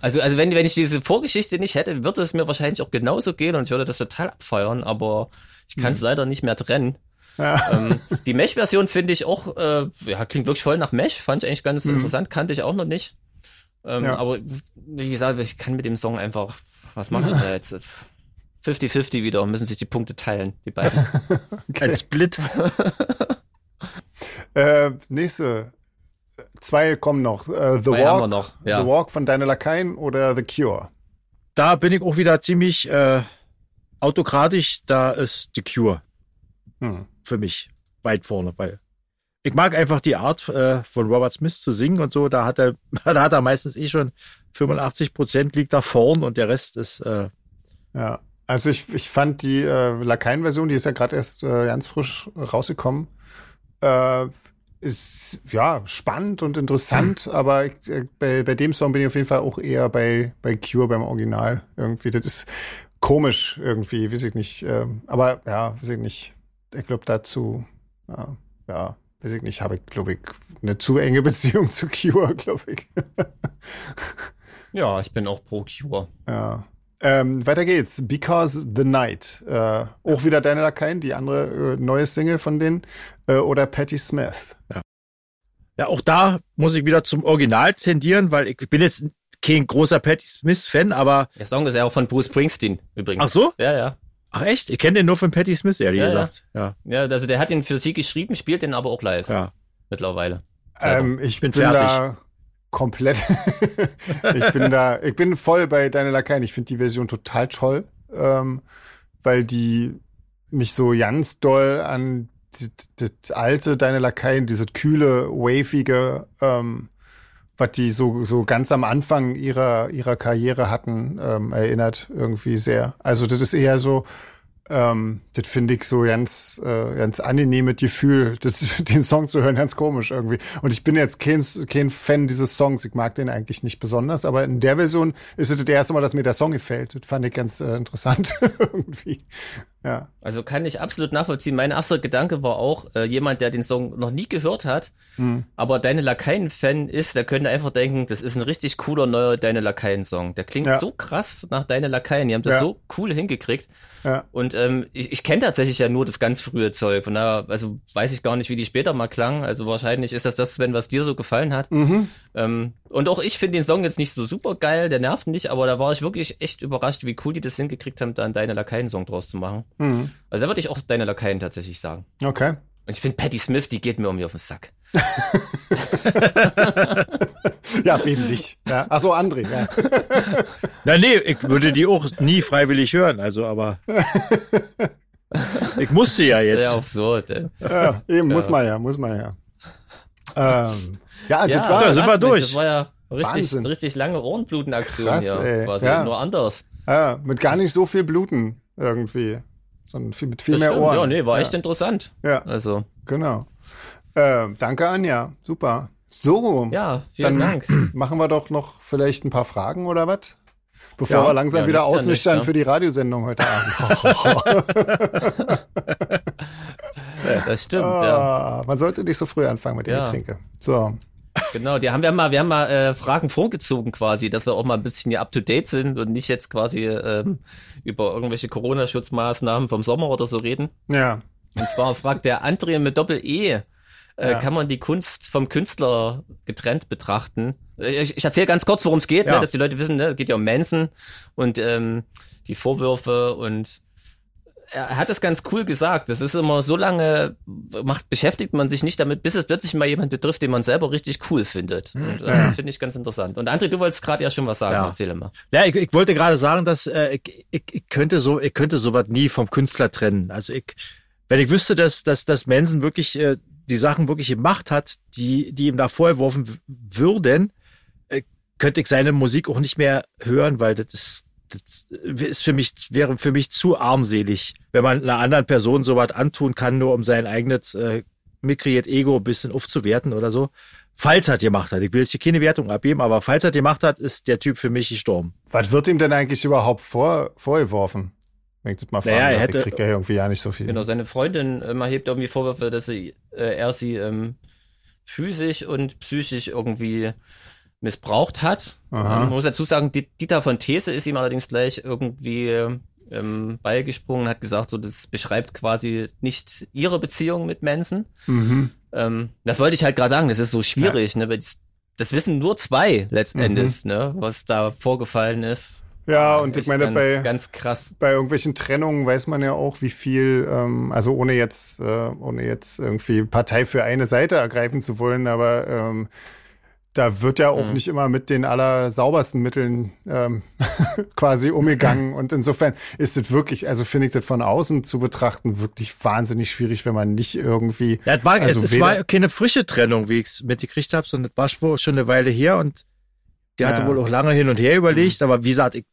also, also wenn, wenn ich diese Vorgeschichte nicht hätte, würde es mir wahrscheinlich auch genauso gehen und ich würde das total abfeiern, aber ich kann es leider nicht mehr trennen. Mhm. Ja. Ähm, die Mesh-Version finde ich auch, äh, ja, klingt wirklich voll nach Mesh, fand ich eigentlich ganz interessant, kannte ich auch noch nicht. Ähm, Mhm. Ja. Aber wie gesagt, ich kann mit dem Song einfach, was mache ich da [laughs] jetzt? 50-50 wieder, müssen sich die Punkte teilen, die beiden. [laughs] Ein Split. [laughs] Äh, nächste. Zwei kommen noch. Äh, The Zwei Walk. noch, ja. The Walk von Daniel Lakaien oder The Cure. Da bin ich auch wieder ziemlich äh, autokratisch. Da ist The Cure Hm. für mich weit vorne, weil ich mag einfach die Art äh, von Robert Smith zu singen und so. Da hat er, [laughs] da hat er meistens eh schon 85 Prozent liegt da vorn und der Rest ist äh, Ja. Also ich, ich fand die äh, Lakaien-Version, die ist ja gerade erst äh, ganz frisch rausgekommen. Äh, ist ja spannend und interessant, mhm. aber ich, äh, bei, bei dem Song bin ich auf jeden Fall auch eher bei, bei Cure beim Original irgendwie. Das ist komisch irgendwie, weiß ich nicht. Ähm, aber ja, weiß ich nicht. Ich glaube dazu, ja, ja, weiß ich nicht, habe ich, glaube ich, eine zu enge [laughs] Beziehung zu Cure, glaube ich. ja, ich bin auch pro Cure. Ja. Ähm, weiter geht's. Because the Night. Äh, auch wieder Daniel Lakaien, die andere äh, neue Single von denen. Äh, oder Patti Smith. Ja. ja, auch da muss ich wieder zum Original tendieren, weil ich bin jetzt kein großer Patti Smith-Fan, aber. Der Song ist ja auch von Bruce Springsteen übrigens. Ach so? Ja, ja. Ach echt? Ich kenne den nur von Patti Smith, ehrlich ja, gesagt. Ja. ja, also der hat ihn für sie geschrieben, spielt den aber auch live. Ja. Mittlerweile. Ähm, ich bin, bin fertig. da komplett. [laughs] ich bin da, ich bin voll bei Deine Lakaien. Ich finde die Version total toll, ähm, weil die mich so ganz doll an das alte Deine Lakaien, dieses kühle, wavige, ähm, was die so, so ganz am Anfang ihrer, ihrer Karriere hatten, ähm, erinnert irgendwie sehr. Also das ist eher so, ähm, das finde ich so ganz, äh, ganz angenehmes Gefühl, [laughs] das, den Song zu hören, ganz komisch irgendwie. Und ich bin jetzt kein, kein Fan dieses Songs. Ich mag den eigentlich nicht besonders, aber in der Version ist es das erste Mal, dass mir der Song gefällt. Das fand ich ganz äh, interessant [laughs] irgendwie. Ja. Also kann ich absolut nachvollziehen. Mein erster Gedanke war auch, äh, jemand, der den Song noch nie gehört hat, hm. aber Deine Lakaien-Fan ist, der könnte einfach denken, das ist ein richtig cooler neuer Deine Lakaien-Song. Der klingt ja. so krass nach Deine Lakaien. Die haben das ja. so cool hingekriegt. Ja. Und ähm, ich, ich kenne tatsächlich ja nur das ganz frühe Zeug. Von daher, also weiß ich gar nicht, wie die später mal klang. Also wahrscheinlich ist das das, wenn was dir so gefallen hat. Mhm. Ähm, und auch ich finde den Song jetzt nicht so super geil, der nervt nicht, aber da war ich wirklich echt überrascht, wie cool die das hingekriegt haben, da einen Deine Lakaien-Song draus zu machen. Mhm. Also da würde ich auch Deine Lakaien tatsächlich sagen. Okay. Und ich finde Patti Smith, die geht mir um mir auf den Sack. [laughs] ja, wen nicht. Ja. Achso, André, ja. [laughs] Na, nee, ich würde die auch nie freiwillig hören, also, aber. [laughs] ich musste ja jetzt. Ja, auch so. Ja, eben, ja. muss man ja, muss man ja. Ähm, ja, das ja, war, da sind wir durch. Das war ja richtig, richtig lange Ohrenblutenaktion hier. Ey. Quasi ja. nur anders. Ja, mit gar nicht so viel Bluten irgendwie. Sondern viel, mit viel das mehr stimmt. Ohren. Ja, nee, war echt interessant. Ja. Also. Genau. Äh, danke, Anja. Super. So. Ja, vielen dann Dank. [clears throat] Machen wir doch noch vielleicht ein paar Fragen oder was? Bevor ja, wir langsam ja, wieder ausnüchtern ja. für die Radiosendung heute Abend. [laughs] [laughs] ja, das stimmt, ah, ja. Man sollte nicht so früh anfangen mit dem Getränke. So. Genau, die haben wir mal, wir haben mal äh, Fragen vorgezogen quasi, dass wir auch mal ein bisschen hier up to date sind und nicht jetzt quasi ähm, über irgendwelche Corona-Schutzmaßnahmen vom Sommer oder so reden. Ja. Und zwar fragt der André mit Doppel-E, äh, ja. kann man die Kunst vom Künstler getrennt betrachten. Äh, ich, ich erzähle ganz kurz, worum es geht, ne, ja. ne, dass die Leute wissen, ne, es geht ja um Manson und ähm, die Vorwürfe und er hat es ganz cool gesagt. Das ist immer so lange, macht, beschäftigt man sich nicht damit, bis es plötzlich mal jemand betrifft, den man selber richtig cool findet. Und, äh, ja. finde ich ganz interessant. Und André, du wolltest gerade ja schon was sagen, ja. erzähle mal. Ja, ich, ich wollte gerade sagen, dass äh, ich, ich, ich könnte so, ich könnte sowas nie vom Künstler trennen. Also ich, wenn ich wüsste, dass, dass, dass Manson wirklich äh, die Sachen wirklich gemacht hat, die, die ihm da vorgeworfen würden, äh, könnte ich seine Musik auch nicht mehr hören, weil das ist, das ist für mich, wäre für mich zu armselig, wenn man einer anderen Person sowas antun kann, nur um sein eigenes äh, mitkreiert Ego ein bisschen aufzuwerten oder so. Falls er gemacht hat, ich will jetzt hier keine Wertung abgeben, aber falls er gemacht hat, ist der Typ für mich gestorben. Was wird ihm denn eigentlich überhaupt vor, vorgeworfen? Wenn ich das mal naja, er hätte, kriegt ja irgendwie ja nicht so viel. Genau, seine Freundin ähm, erhebt irgendwie Vorwürfe, dass sie, äh, er sie ähm, physisch und psychisch irgendwie missbraucht hat. Man muss dazu sagen, Dieter von These ist ihm allerdings gleich irgendwie ähm, beigesprungen, hat gesagt, so das beschreibt quasi nicht ihre Beziehung mit Manson. Mhm. Ähm, das wollte ich halt gerade sagen, das ist so schwierig, ja. ne? Das, das wissen nur zwei letztendlich, mhm. ne, was da vorgefallen ist. Ja, und ich meine, ganz, bei, ganz krass. bei irgendwelchen Trennungen weiß man ja auch, wie viel, ähm, also ohne jetzt, äh, ohne jetzt irgendwie Partei für eine Seite ergreifen zu wollen, aber ähm, da wird ja auch mhm. nicht immer mit den allersaubersten Mitteln ähm, [laughs] quasi umgegangen. [laughs] Und insofern ist es wirklich, also finde ich das von außen zu betrachten, wirklich wahnsinnig schwierig, wenn man nicht irgendwie. Ja, es war, also es, es war keine frische Trennung, wie ich es mitgekriegt habe, sondern es war schon eine Weile her und der hatte wohl auch lange hin und her überlegt, mhm. aber wie gesagt, ich,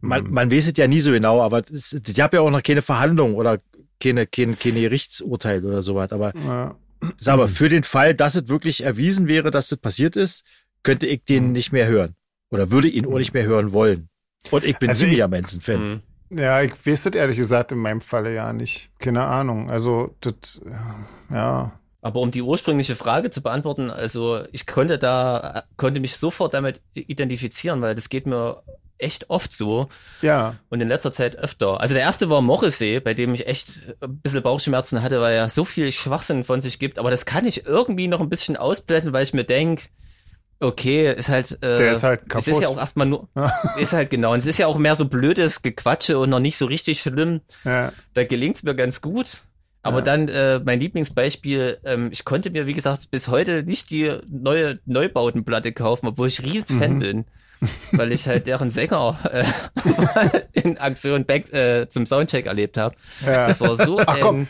man, mhm. man weiß es ja nie so genau, aber es, ich habe ja auch noch keine Verhandlung oder keine, keine, keine Gerichtsurteil oder sowas, aber ja. Sag mal, für den Fall, dass es wirklich erwiesen wäre, dass das passiert ist, könnte ich den Mhm. nicht mehr hören. Oder würde ihn auch nicht mehr hören wollen. Und ich bin Also ziemlicher ich- Manson-Fan. Mhm. Ja, ich weiß das ehrlich gesagt in meinem Falle ja nicht. Keine Ahnung. Also, das, ja. Aber um die ursprüngliche Frage zu beantworten, also ich konnte da, konnte mich sofort damit identifizieren, weil das geht mir echt oft so Ja. und in letzter Zeit öfter. Also der erste war Morrissey, bei dem ich echt ein bisschen Bauchschmerzen hatte, weil er so viel Schwachsinn von sich gibt, aber das kann ich irgendwie noch ein bisschen ausblenden, weil ich mir denk okay, ist halt, äh, Der ist halt Es ist kaputt. ja auch erstmal nur, [laughs] ist halt genau, und es ist ja auch mehr so blödes Gequatsche und noch nicht so richtig schlimm Ja. da gelingt's mir ganz gut. Aber Ja. dann äh, mein Lieblingsbeispiel, ähm, ich konnte mir, wie gesagt, bis heute nicht die neue Neubautenplatte kaufen, obwohl ich riesen Fan Mhm. bin. [laughs] Weil ich halt deren Sänger äh, [laughs] in Aktion Back äh, zum Soundcheck erlebt habe. ja. Das war so Ach komm,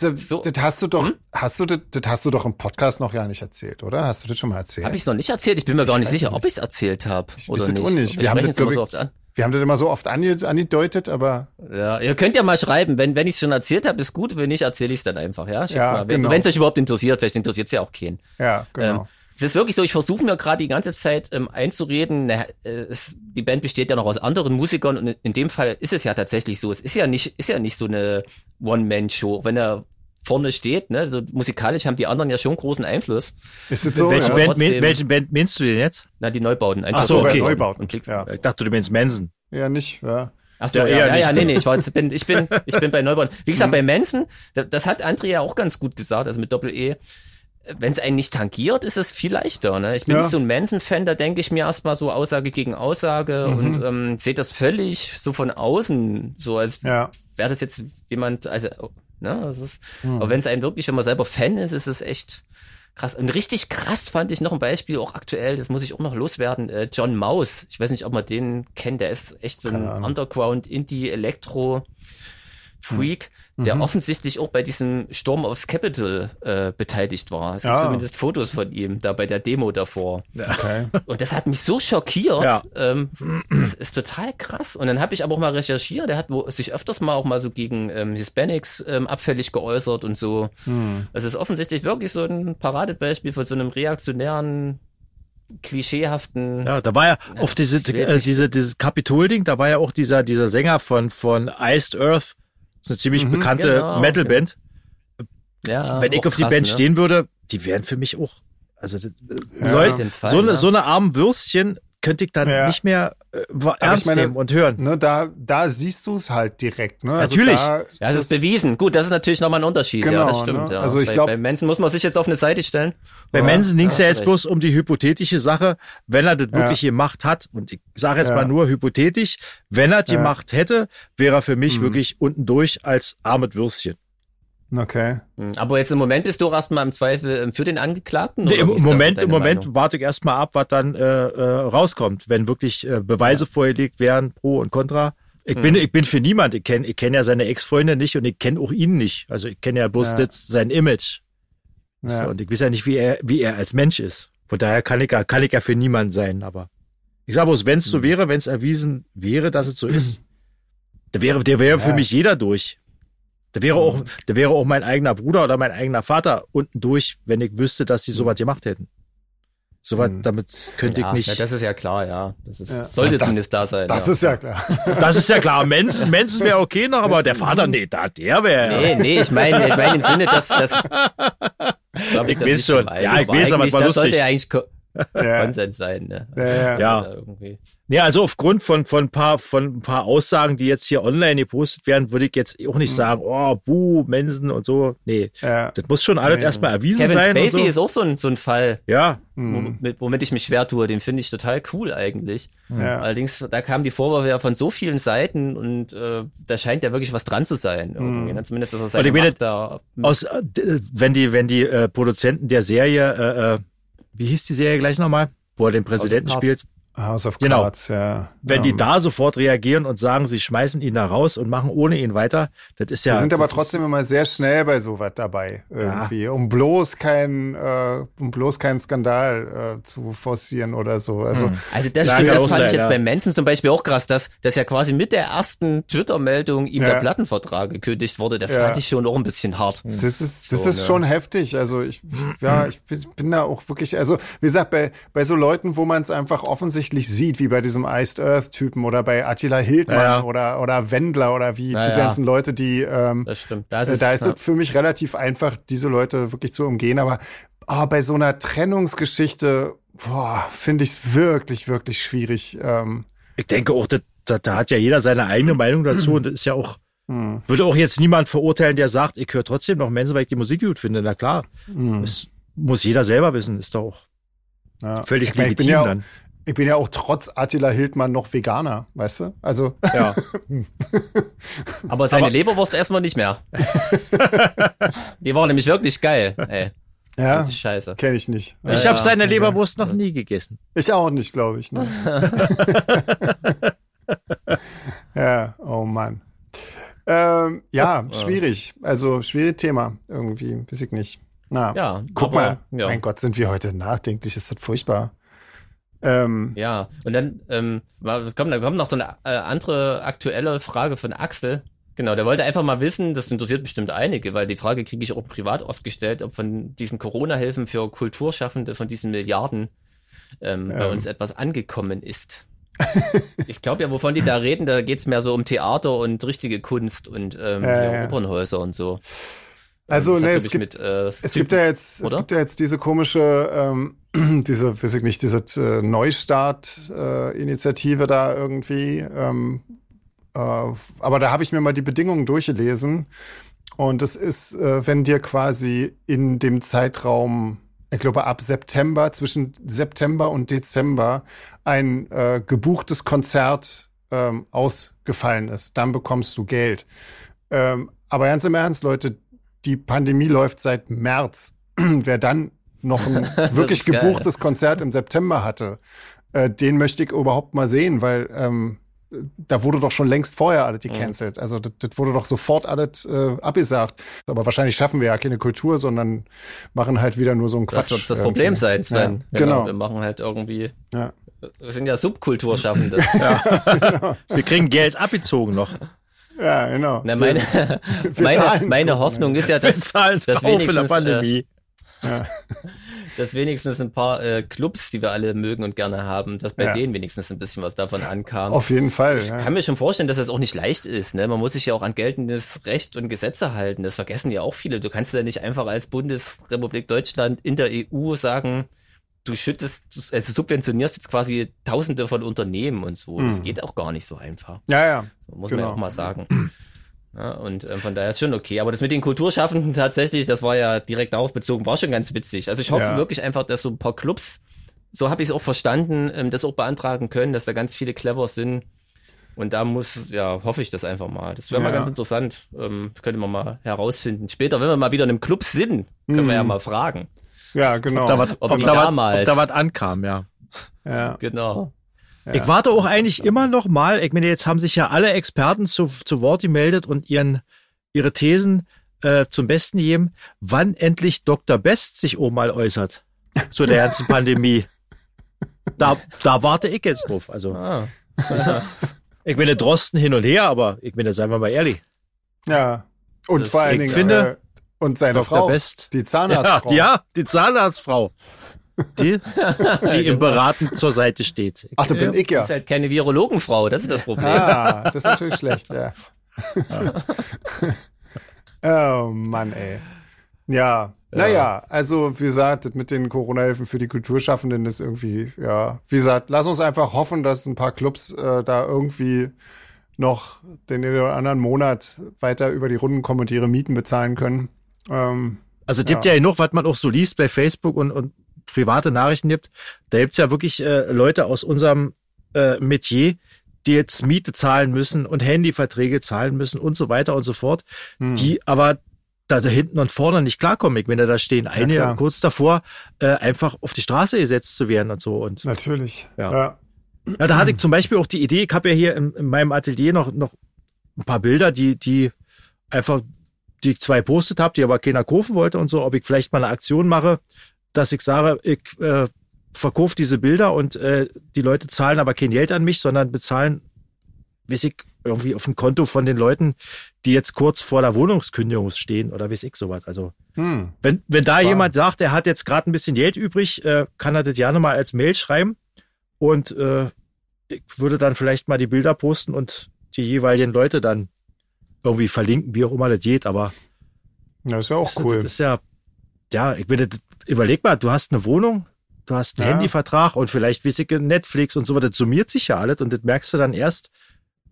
das, so- das hast du doch, Hm? hast du das, das hast du doch im Podcast noch gar nicht erzählt, oder? Hast du das schon mal erzählt? habe ich noch nicht erzählt. Ich bin mir gar nicht sicher, nicht. ob ich es erzählt habe Ich oder es nicht. auch nicht. Wir Wir haben das, es immer glaub so ich- oft an. Wir haben das immer so oft ange, angedeutet, aber Ja, ihr könnt ja mal schreiben, wenn, wenn ich es schon erzählt habe, ist gut, wenn nicht, erzähle ich es dann einfach, ja? Schickt Ja, mal. Wenn genau. es euch überhaupt interessiert, vielleicht interessiert es ja auch keinen. ja, genau. Ähm, es ist wirklich so, ich versuche mir gerade die ganze Zeit ähm, einzureden, na, äh, es, die Band besteht ja noch aus anderen Musikern und in dem Fall ist es ja tatsächlich so. Es ist ja nicht, ist ja nicht so eine One-Man-Show. Wenn er vorne steht, ne, so musikalisch haben die anderen ja schon großen Einfluss. ist das so? welche, ja, Band, trotzdem. welche Band meinst du denn jetzt? Na, die Neubauten. Ach so, okay. Neubauten. Ja. Ich dachte, du meinst Manson. ja, nicht, ja. Ach so, Ja, ja, ja, ja, nee, ne? nee, ich war jetzt, bin, ich bin, [laughs] ich bin bei Neubauten. Wie gesagt, Mhm. bei Manson, das, das hat Andrea ja auch ganz gut gesagt, also mit Doppel-E. Wenn es einen nicht tangiert, ist es viel leichter. Ne? Ich bin Ja. nicht so ein Manson-Fan, da denke ich mir erstmal so Aussage gegen Aussage Mhm. und ähm, sehe das völlig so von außen, so als Ja. wäre das jetzt jemand, also, ne, das ist, Mhm. aber wenn es einen wirklich, wenn man selber Fan ist, ist es echt krass. Und richtig krass fand ich noch ein Beispiel, auch aktuell, das muss ich auch noch loswerden, äh, John Maus. Ich weiß nicht, ob man den kennt, der ist echt so ein Keine Freak, der Mhm. offensichtlich auch bei diesem Sturm aufs Capitol äh, beteiligt war. Es gibt Ah. zumindest Fotos von ihm da bei der Demo davor. Okay. Und das hat mich so schockiert. Ja. Ähm, das ist total krass. Und dann habe ich aber auch mal recherchiert. Der hat wo, sich öfters mal auch mal so gegen ähm, Hispanics ähm, abfällig geäußert und so. Hm. Also es ist offensichtlich wirklich so ein Paradebeispiel von so einem reaktionären, klischeehaften. Ja, da war ja auf diese, äh, diese, dieses Kapitol-Ding, da war ja auch dieser, dieser Sänger von, von Iced Earth. Das ist eine ziemlich bekannte genau. Metalband. Ja, Wenn ich auf die krass, Band ne? stehen würde, die wären für mich auch, also das- Ja. Leute, Fall, so eine, ne? so eine armen Würstchen könnte ich dann Ja. nicht mehr äh, ernst meine- nehmen und hören. Ne, da, da siehst du es halt direkt. Ne? Also Natürlich. Da, Ja, das, ist bewiesen. Gut, das ist natürlich nochmal ein Unterschied. ja, Genau, das stimmt. ne? Ja. Also ich bei, glaub- bei Manson muss man sich jetzt auf eine Seite stellen. Bei Ja, Manson ging es ja, ja jetzt du bloß um die hypothetische Sache, wenn er das Ja. wirklich gemacht hat, und ich sage jetzt Ja. mal nur hypothetisch, wenn er die Ja. gemacht hätte, wäre er für mich Mhm. wirklich unten durch als armes Würstchen. Okay. Hm, Aber jetzt im Moment bist du erstmal im Zweifel ähm, für den Angeklagten? Nee, oder im Moment, im Moment Meinung? warte ich erstmal ab, was dann äh, äh, rauskommt, wenn wirklich äh, Beweise vorgelegt werden, pro und contra. Ich bin, Mhm. ich bin für niemand. Ich kenne ich kenn ja seine Ex-Freunde nicht und ich kenne auch ihn nicht. Also ich kenne ja bloß Ja. das, sein Image. So, Ja. und ich weiß ja nicht, wie er, wie er als Mensch ist. Von daher kann ich ja, kann ich ja für niemand sein. Aber ich sage bloß, wenn es so wäre, wenn es erwiesen wäre, dass es so ist, [clears throat] da wäre, der wäre für Ja. mich jeder durch. Da wäre auch, da wäre auch mein eigener Bruder oder mein eigener Vater unten durch, wenn ich wüsste, dass die sowas gemacht hätten. Sowas, Mhm. damit könnte ja, ich nicht. Ja, das ist ja klar, ja. Das ist, Ja. sollte Ja, das- zumindest da sein. Das ja. ist ja klar. [laughs] Das ist ja klar. Mensen, Mensen wäre okay noch, aber der Vater, nee, da, der wäre. Nee, nee, ich meine, ich meine im Sinne, dass das. glaub Ich das weiß schon. Ja, ich weiß, aber es war Das lustig. sollte ja eigentlich Ko Ja. Konsens sein, ne? Ja, ja. Ja. Nee, also aufgrund von, von ein paar, von ein paar Aussagen, die jetzt hier online gepostet werden, würde ich jetzt auch nicht sagen, oh, buh, Mensen und so. Nee. Ja. Das muss schon alles Nee. erstmal erwiesen Kevin sein. Spacey und ist so. auch so ein, so ein Fall, Ja. Hm. womit, womit ich mich schwer tue. Den finde ich total cool eigentlich. Ja. Allerdings, da kamen die Vorwürfe ja von so vielen Seiten und äh, da scheint ja wirklich was dran zu sein. Irgendwie, ne? Zumindest, dass er Und seine ich meine, da Aus, äh, wenn die, wenn die äh, Produzenten der Serie, äh, äh, wie hieß die Serie gleich nochmal? Wo er den Präsidenten spielt? House of Genau. Cards, ja. Wenn die Ähm, da sofort reagieren und sagen, sie schmeißen ihn da raus und machen ohne ihn weiter, das ist ja. Die sind aber trotzdem immer sehr schnell bei sowas dabei, irgendwie, um bloß kein, äh, um bloß keinen Skandal äh, zu forcieren oder so. Also, Also das, Ja, stimmt, das fand ich sein, jetzt ja. bei Manson zum Beispiel auch krass, dass, dass ja quasi mit der ersten Twitter-Meldung ihm Ja. der Plattenvertrag gekündigt wurde. Das Ja. fand ich schon auch ein bisschen hart. Das ist, das So, ist ne? schon heftig. Also ich, ja, ich bin, bin da auch wirklich, also wie gesagt, bei, bei so Leuten, wo man es einfach offensichtlich sieht, wie bei diesem Iced Earth-Typen oder bei Attila Hildmann Ja, oder, oder Wendler oder wie Ja, diese ganzen Leute, die, ähm, Das stimmt. Da ist äh, es, da ist ja. es für mich relativ einfach, diese Leute wirklich zu umgehen. Aber ah, bei so einer Trennungsgeschichte, finde ich es wirklich, wirklich schwierig. Ähm, Ich denke auch, da, da, hat ja jeder seine eigene Meinung dazu und das ist ja auch, hm, würde auch jetzt niemand verurteilen, der sagt, ich höre trotzdem noch Mensen, weil ich die Musik gut finde. Na klar, hm, das muss jeder selber wissen, ist doch auch ja. völlig ich, mein, ich, bin legitim ja, dann. Ich bin ja auch trotz Attila Hildmann noch Veganer, weißt du? Also, Ja. [laughs] Aber seine Aber- Leberwurst erstmal nicht mehr. [laughs] Die war nämlich wirklich geil. Ey, ja, die Scheiße. kenne ich nicht. Ich Ja, habe ja. seine Leberwurst noch nie gegessen. Ich auch nicht, glaube ich. Ne? [laughs] ja, oh Mann. Ähm, ja, schwierig. Also, schwieriges Thema irgendwie. Weiß ich nicht. Na, Ja, guck aber, mal. Ja. Mein Gott, sind wir heute nachdenklich. Ist das furchtbar. Ähm, Ja, und dann ähm, es kommt, da kommt noch so eine äh, andere aktuelle Frage von Axel. Genau, der wollte einfach mal wissen, das interessiert bestimmt einige, weil die Frage kriege ich auch privat oft gestellt, ob von diesen Corona-Hilfen für Kulturschaffende, von diesen Milliarden ähm, bei Ähm. uns etwas angekommen ist. [laughs] ich glaube ja, wovon die da reden, da geht's mehr so um Theater und richtige Kunst und ähm, ja. Opernhäuser und so. Also, hat, nee, es gibt- mit, äh, Es gibt ja jetzt, es oder? gibt ja jetzt diese komische, ähm, [clears throat] diese, weiß ich nicht, diese äh, Neustart-Initiative da irgendwie. Ähm, äh, aber da habe ich mir mal die Bedingungen durchgelesen. Und es ist, äh, wenn dir quasi in dem Zeitraum, ich glaube ab September, zwischen September und Dezember, ein äh, gebuchtes Konzert ähm, ausgefallen ist, dann bekommst du Geld. Ähm, aber ganz im Ernst, Leute, die Pandemie läuft seit März. [clears throat] Wer dann noch ein [laughs] wirklich geil. gebuchtes Konzert im September hatte, äh, den möchte ich überhaupt mal sehen, weil ähm, da wurde doch schon längst vorher alles gecancelt. Also das, das wurde doch sofort alles äh, abgesagt. Aber wahrscheinlich schaffen wir ja keine Kultur, sondern machen halt wieder nur so einen Das Quatsch. wird das irgendwie. Problem sein, Sven. Ja, genau. Wir machen halt irgendwie, Ja. wir sind ja Subkulturschaffende. [laughs] [laughs] Wir kriegen Geld abgezogen noch. Ja, genau. Na, meine, [laughs] meine, meine Hoffnung ist ja, dass, zahlen das drauf in der wenigstens, äh, Pandemie. [laughs] dass wenigstens ein paar äh, Clubs, die wir alle mögen und gerne haben, dass bei Ja. denen wenigstens ein bisschen was davon ankam. Auf jeden Fall. ich ja. kann mir schon vorstellen, dass das auch nicht leicht ist. Ne? Man muss sich ja auch an geltendes Recht und Gesetze halten. Das vergessen ja auch viele. Du kannst ja nicht einfach als Bundesrepublik Deutschland in der EU sagen, du schüttest, du- also subventionierst jetzt quasi Tausende von Unternehmen und so. Das Hm. geht auch gar nicht so einfach. ja, ja. Muss man Genau. ja auch mal sagen. Ja, und ähm, von daher ist schon okay. Aber das mit den Kulturschaffenden tatsächlich, das war ja direkt darauf bezogen, war schon ganz witzig. Also ich hoffe Ja. wirklich einfach, dass so ein paar Clubs, so habe ich es auch verstanden, ähm, das auch beantragen können, dass da ganz viele clever sind. Und da muss, ja, hoffe ich das einfach mal. Das wäre mal Ja. ganz interessant. Ähm, könnte man mal herausfinden. Später, wenn wir mal wieder in einem Club sind, können wir ja Mhm. mal fragen. Ja, genau. Ob da was, Ob ob die da was, damals- ob da was ankam, ja. ja. Genau. Ja. Ich warte auch eigentlich immer noch mal, ich meine, jetzt haben sich ja alle Experten zu, zu Wort gemeldet und ihren, ihre Thesen äh, zum Besten gegeben, wann endlich Dr. Best sich auch mal äußert zu der ganzen Pandemie. Da, da warte ich jetzt drauf. Also, Ah. ich meine, Drosten hin und her, aber ich meine, seien wir mal ehrlich. Ja. Und Das- vor allen ich Dingen, finde, äh, und seine Dr. Frau, Best. die Ja, Zahnarztfrau. ja, die Zahnarztfrau. Die, die [laughs] ihm beratend zur Seite steht. Ach, da bin ich ja. Ist halt keine Virologenfrau, das ist das Problem. Ah, das ist natürlich schlecht, ja. [laughs] oh Mann, ey. Ja, naja, also wie gesagt, das mit den Corona-Hilfen für die Kulturschaffenden ist irgendwie, ja, wie gesagt, lass uns einfach hoffen, dass ein paar Clubs äh, da irgendwie noch den einen oder anderen Monat weiter über die Runden kommen und ihre Mieten bezahlen können. Ähm, Also es gibt ja. Ja. genug, was man auch so liest bei Facebook und, und private Nachrichten gibt. Da gibt's ja wirklich äh, Leute aus unserem äh, Metier, die jetzt Miete zahlen müssen und Handyverträge zahlen müssen und so weiter und so fort, hm. die aber da, da hinten und vorne nicht klarkommen. Ich meine, da stehen einige klar. kurz davor, äh, einfach auf die Straße gesetzt zu werden und so. Und Natürlich. Ja. Ja. Ja, da hatte ich zum Beispiel auch die Idee, ich habe ja hier in, in, meinem Atelier noch, noch ein paar Bilder, die, die einfach, die ich zwei postet habe, die aber keiner kaufen wollte und so, ob ich vielleicht mal eine Aktion mache, dass ich sage, ich äh, verkaufe diese Bilder und äh, die Leute zahlen aber kein Geld an mich, sondern bezahlen, weiß ich, irgendwie auf dem Konto von den Leuten, die jetzt kurz vor der Wohnungskündigung stehen oder weiß ich sowas. Also hm. wenn, wenn da War. jemand sagt, er hat jetzt gerade ein bisschen Geld übrig, äh, kann er das gerne mal als Mail schreiben und äh, ich würde dann vielleicht mal die Bilder posten und die jeweiligen Leute dann irgendwie verlinken, wie auch immer das geht, aber ja, ist ja auch das, cool. Das ist ja, ja, ich bin, überleg mal, du hast eine Wohnung, du hast einen ja. Handyvertrag und vielleicht wissige Netflix und so weiter. Das summiert sich ja alles und das merkst du dann erst,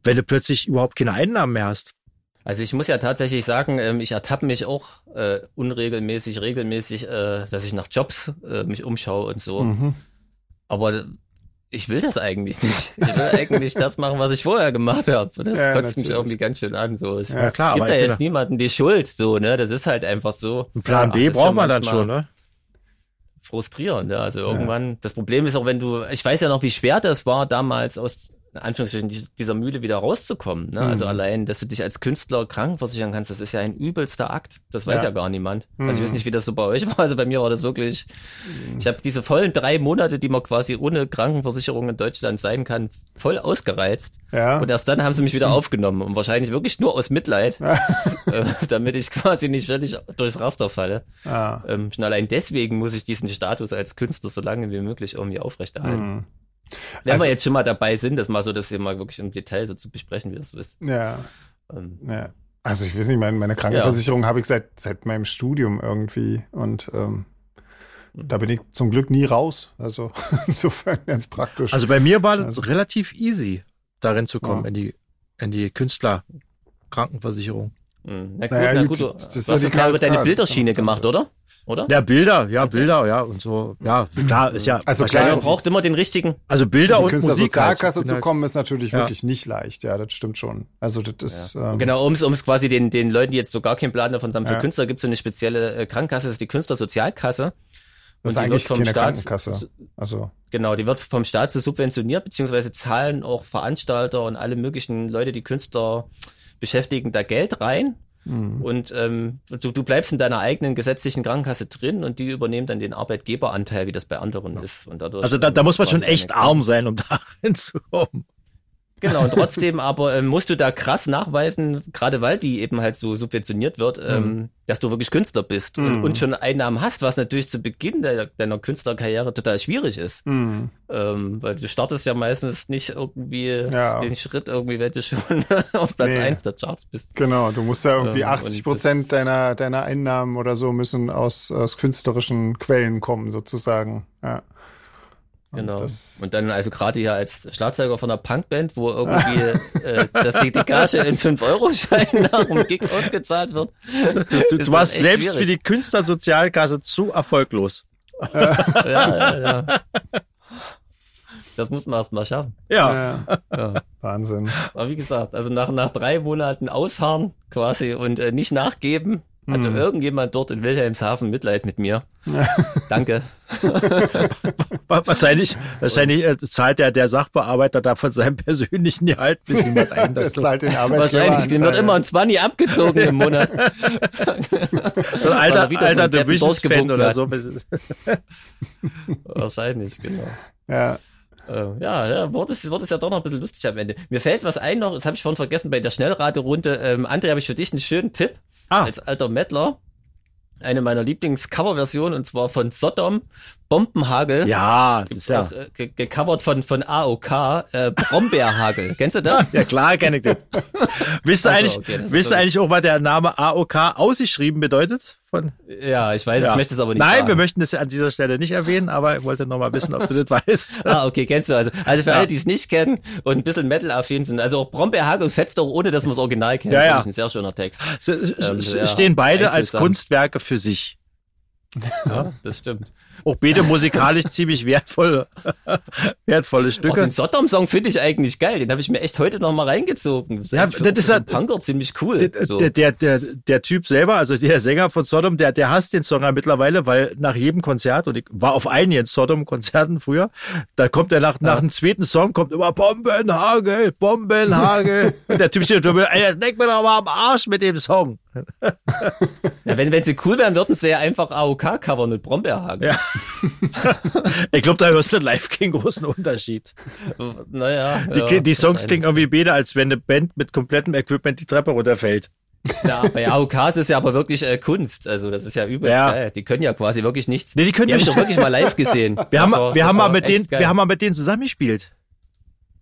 wenn du plötzlich überhaupt keine Einnahmen mehr hast. Also ich muss ja tatsächlich sagen, ähm, ich ertappe mich auch äh, unregelmäßig, regelmäßig, äh, dass ich nach Jobs äh, mich umschaue und so. Mhm. Aber ich will das eigentlich nicht. Ich will eigentlich das machen, was ich vorher gemacht habe. Das ja, kotzt mich irgendwie ganz schön an. So, es ja, klar, gibt da jetzt niemanden die Schuld. So, ne, das ist halt einfach so. Ein Plan ja, B braucht man dann schon, ne? Frustrierend. Ja. Also irgendwann. Das Problem ist auch, wenn du, ich weiß ja noch, wie schwer das war damals aus in Anführungsstrichen dieser Mühle wieder rauszukommen. Ne? Also mhm. Also allein, dass du dich als Künstler krankenversichern kannst, das ist ja ein übelster Akt. Das weiß ja, ja gar niemand. Mhm. Also ich weiß mhm. nicht, wie das so bei euch [laughs] war. Also bei mir war das wirklich, ich habe diese vollen drei Monate, die man quasi ohne Krankenversicherung in Deutschland sein kann, voll ausgereizt. Ja. Und erst dann haben sie mich wieder [laughs] aufgenommen und wahrscheinlich wirklich nur aus Mitleid, [laughs] äh, damit ich quasi nicht völlig durchs Raster falle. Ja. Ähm, schon allein deswegen muss ich diesen Status als Künstler so lange wie möglich irgendwie aufrechterhalten. Mhm. Wenn also, wir jetzt schon mal dabei sind, das mal so, dass wir mal wirklich im Detail so zu besprechen, wie das so ist. Ja. Ähm, ja. Also ich weiß nicht, meine, meine Krankenversicherung ja. habe ich seit, seit meinem Studium irgendwie und ähm, da bin ich zum Glück nie raus. Also [laughs] insofern ganz praktisch. Also bei mir war das also, relativ easy, darin zu kommen, ja. in die, in die Künstlerkrankenversicherung. Mhm. Na gut, naja, na gut, du, das du hast über deine Bilderschiene gemacht, oder? Oder? Ja, Bilder, ja, Bilder, ja, und so. Ja, klar, ist ja. Also klar, man braucht immer den richtigen. Also Bilder die und Künstler Musik. Sozialkasse halt. zu kommen ist natürlich ja. wirklich nicht leicht, ja, das stimmt schon. Also das ist. Ja. Ähm, genau, um es quasi den, den Leuten, die jetzt so gar keinen Plan davon haben, für ja. Künstler gibt es so eine spezielle äh, Krankenkasse, das ist die Künstlersozialkasse. Das ist eigentlich vom keine Staat, Krankenkasse. Also. Genau, die wird vom Staat so subventioniert, beziehungsweise zahlen auch Veranstalter und alle möglichen Leute, die Künstler beschäftigen, da Geld rein. Mhm. Und ähm, du, du bleibst in deiner eigenen gesetzlichen Krankenkasse drin und die übernehmen dann den Arbeitgeberanteil, wie das bei anderen ja. ist. Und dadurch, also da, da muss man schon echt arm sein, um [laughs] da hinzukommen. Genau, und trotzdem aber ähm, musst du da krass nachweisen, gerade weil die eben halt so subventioniert wird, ähm, mhm. dass du wirklich Künstler bist mhm. und, und, schon Einnahmen hast, was natürlich zu Beginn de deiner Künstlerkarriere total schwierig ist. Mhm. Ähm, weil du startest ja meistens nicht irgendwie ja. den Schritt irgendwie, wenn du schon [laughs] auf Platz nee. eins der Charts bist. Genau, du musst ja irgendwie 80 ähm, Prozent deiner, deiner Einnahmen oder so müssen aus, aus künstlerischen Quellen kommen, sozusagen. Ja. Genau. Und, und dann also gerade hier als Schlagzeuger von einer Punkband, wo irgendwie äh, das die, die Gage in 5-Euro-Schein nach dem Gig ausgezahlt wird. Du, du, du warst selbst schwierig. für die Künstlersozialkasse zu erfolglos. ja, ja, ja. Das muss man erst mal schaffen. Ja. ja. Wahnsinn. Aber wie gesagt, also nach, nach drei Monaten ausharren quasi und äh, nicht nachgeben, hatte hm. irgendjemand dort in Wilhelmshaven Mitleid mit mir. [laughs] Danke. [laughs] wahrscheinlich wahrscheinlich äh, zahlt der, der Sachbearbeiter da von seinem persönlichen Gehalt ein bisschen was ein. [laughs] Das zahlt den wahrscheinlich den wird immer ein 20 abgezogen im Monat. so alter, alter so Divisions-Fan oder so. wahrscheinlich, genau. Ja. Äh, ja, ja, wurde es, wurde es ja doch noch ein bisschen lustig am Ende. Mir fällt was ein noch, das habe ich vorhin vergessen bei der Schnellraterunde. Ähm, André, habe ich für dich einen schönen Tipp ah. als alter Mettler. Eine meiner Lieblings-Cover-Versionen und zwar von Sodom, Bombenhagel. Ja, das ist ja. Auch, äh, gecovert von, von AOK, äh, Brombeerhagel. [laughs] Kennst du das? ja, klar kenne ich das. [laughs] wisst du also, eigentlich, okay, wisst eigentlich auch, was der Name AOK ausgeschrieben bedeutet? Von? Ja, ich weiß, ja. ich möchte es aber nicht Nein, sagen. wir möchten es an dieser Stelle nicht erwähnen, aber ich wollte noch mal wissen, ob du das weißt. [laughs] ah, okay, kennst du also. Also für ja. alle, die es nicht kennen und ein bisschen Metal-affin sind, also auch Brombeerhagel fetzt auch ohne, dass man das Original kennt. Ja, ja. Das ist ein sehr schöner Text. Ähm, stehen beide als Kunstwerke für sich. Ja, das stimmt. Auch beide musikalisch [laughs] ziemlich [laughs] wertvolle, wertvolle Auch Stücke. den Sodom-Song finde ich eigentlich geil. Den habe ich mir echt heute noch mal reingezogen. Das Ja, das ist ja- einen Punker ziemlich cool. Der, so. der, der, der, Typ selber, also der Sänger von Sodom, der, der hasst den Song ja mittlerweile, weil nach jedem Konzert, und ich war auf einigen Sodom-Konzerten früher, da kommt er nach, nach dem zweiten Song, kommt immer Bombenhagel, Bombenhagel. [laughs] und der Typ steht drüber, ey, leck mir doch mal am Arsch mit dem Song. Ja, wenn, wenn sie cool wären, würden sie ja einfach AOK covern mit Brombeerhaken. Ja. [laughs] Ich glaube, da hörst du live keinen großen Unterschied. Naja. Die, ja, die Songs klingen irgendwie beide, als wenn eine Band mit komplettem Equipment die Treppe runterfällt. Ja, bei AOKs ist ja aber wirklich äh, Kunst. Also das ist ja übelst Ja. geil. Die können ja quasi wirklich nichts. Nee, die können die habe ich nicht. doch wirklich mal live gesehen. [laughs] Wir Das haben, war- wir haben mal mit denen, geil. wir haben mal mit denen zusammengespielt.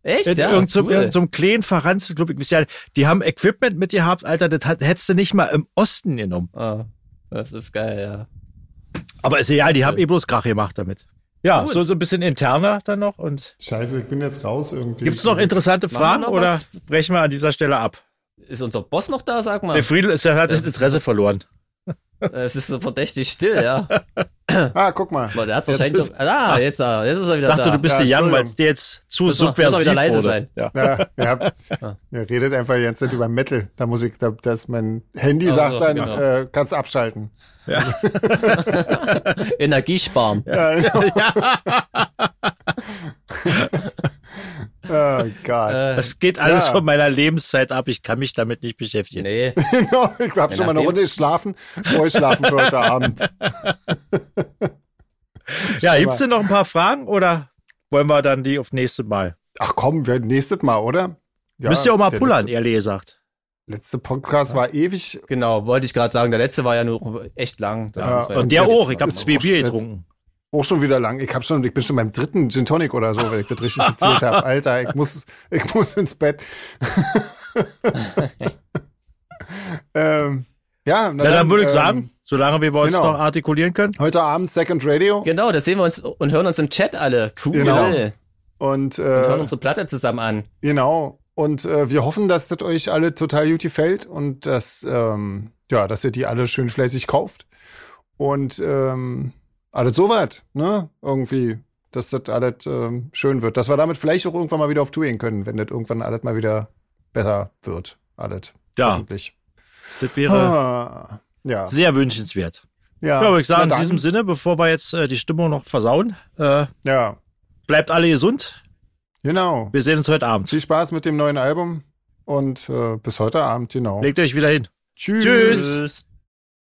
echt, In ja, irgendeinem cool. irgend so einem kleinen verranzten Club. Ich ja, die haben Equipment mit gehabt, Alter, das hättest du nicht mal im Osten genommen. Ah, das ist geil, ja. Aber ist egal, die haben eh bloß Krach gemacht damit. Ja, Gut. so, so ein bisschen interner dann noch. Und Scheiße, ich bin jetzt raus irgendwie. gibt's noch interessante Fragen noch oder was? brechen wir an dieser Stelle ab? Ist unser Boss noch da, sag mal? Der Friedel ist ja, hat das Interesse verloren. Es ist so verdächtig still, ja. Ah, guck mal. Aber der hat Jetzt wahrscheinlich ist- doch, ah, jetzt, ah, jetzt ist er Ich wieder dachte, da. du bist Ja, zu young, weil es dir jetzt zu wir subversiv wieder leise wurde. sein. Ja. Ja, ihr, habt, ihr redet einfach jetzt nicht über Metal. Da muss ich, da, das mein Handy Ach so, sagt dann, genau. äh, kannst abschalten. Energie sparen. Oh Gott. Äh, Das geht alles Ja. von meiner Lebenszeit ab. Ich kann mich damit nicht beschäftigen. nee. [laughs] Genau, ich habe schon mal eine Runde geschlafen, ich schlafen für heute Abend. [laughs] Ja, mal. gibt's denn noch ein paar Fragen oder wollen wir dann die auf nächstes Mal? Ach komm, wir nächstes Mal, oder? Ja, Müsst ihr auch mal pullern, Letzte, ehrlich gesagt. letzte Podcast war ewig. Genau, wollte ich gerade sagen. Der letzte war ja nur echt lang. Das Ja, Und der auch. Ich habe zwei Bier jetzt- getrunken. Auch schon wieder lang. Ich hab schon, ich bin schon beim dritten Gin Tonic oder so, wenn ich das richtig gezählt habe. Alter, ich muss, [laughs] ich muss ins Bett. [laughs] ähm, ja, na Ja, dann würde ich ähm, sagen, solange wir uns genau. noch artikulieren können. Heute Abend Second Radio Genau, das sehen wir uns und hören uns im Chat alle. Cool. Genau. Und und hören äh, unsere Platte zusammen an. genau. Und äh, wir hoffen, dass das euch alle total gut gefällt und dass, ähm, ja, dass ihr die alle schön fleißig kauft. Und ähm, alles soweit, ne? Irgendwie, dass das alles ähm, schön wird. Dass wir damit vielleicht auch irgendwann mal wieder auf Tour gehen können, wenn das irgendwann alles mal wieder besser wird. Alles. Ja, Hoffentlich. das wäre Ah, ja. sehr wünschenswert. Ja, Ja, würde ich sagen, in diesem Sinne, bevor wir jetzt äh, die Stimmung noch versauen, äh, Ja, bleibt alle gesund. genau. Wir sehen uns heute Abend. Viel Spaß mit dem neuen Album und äh, bis heute Abend, genau. Legt euch wieder hin. Tschüss. Tschüss. Tschüss.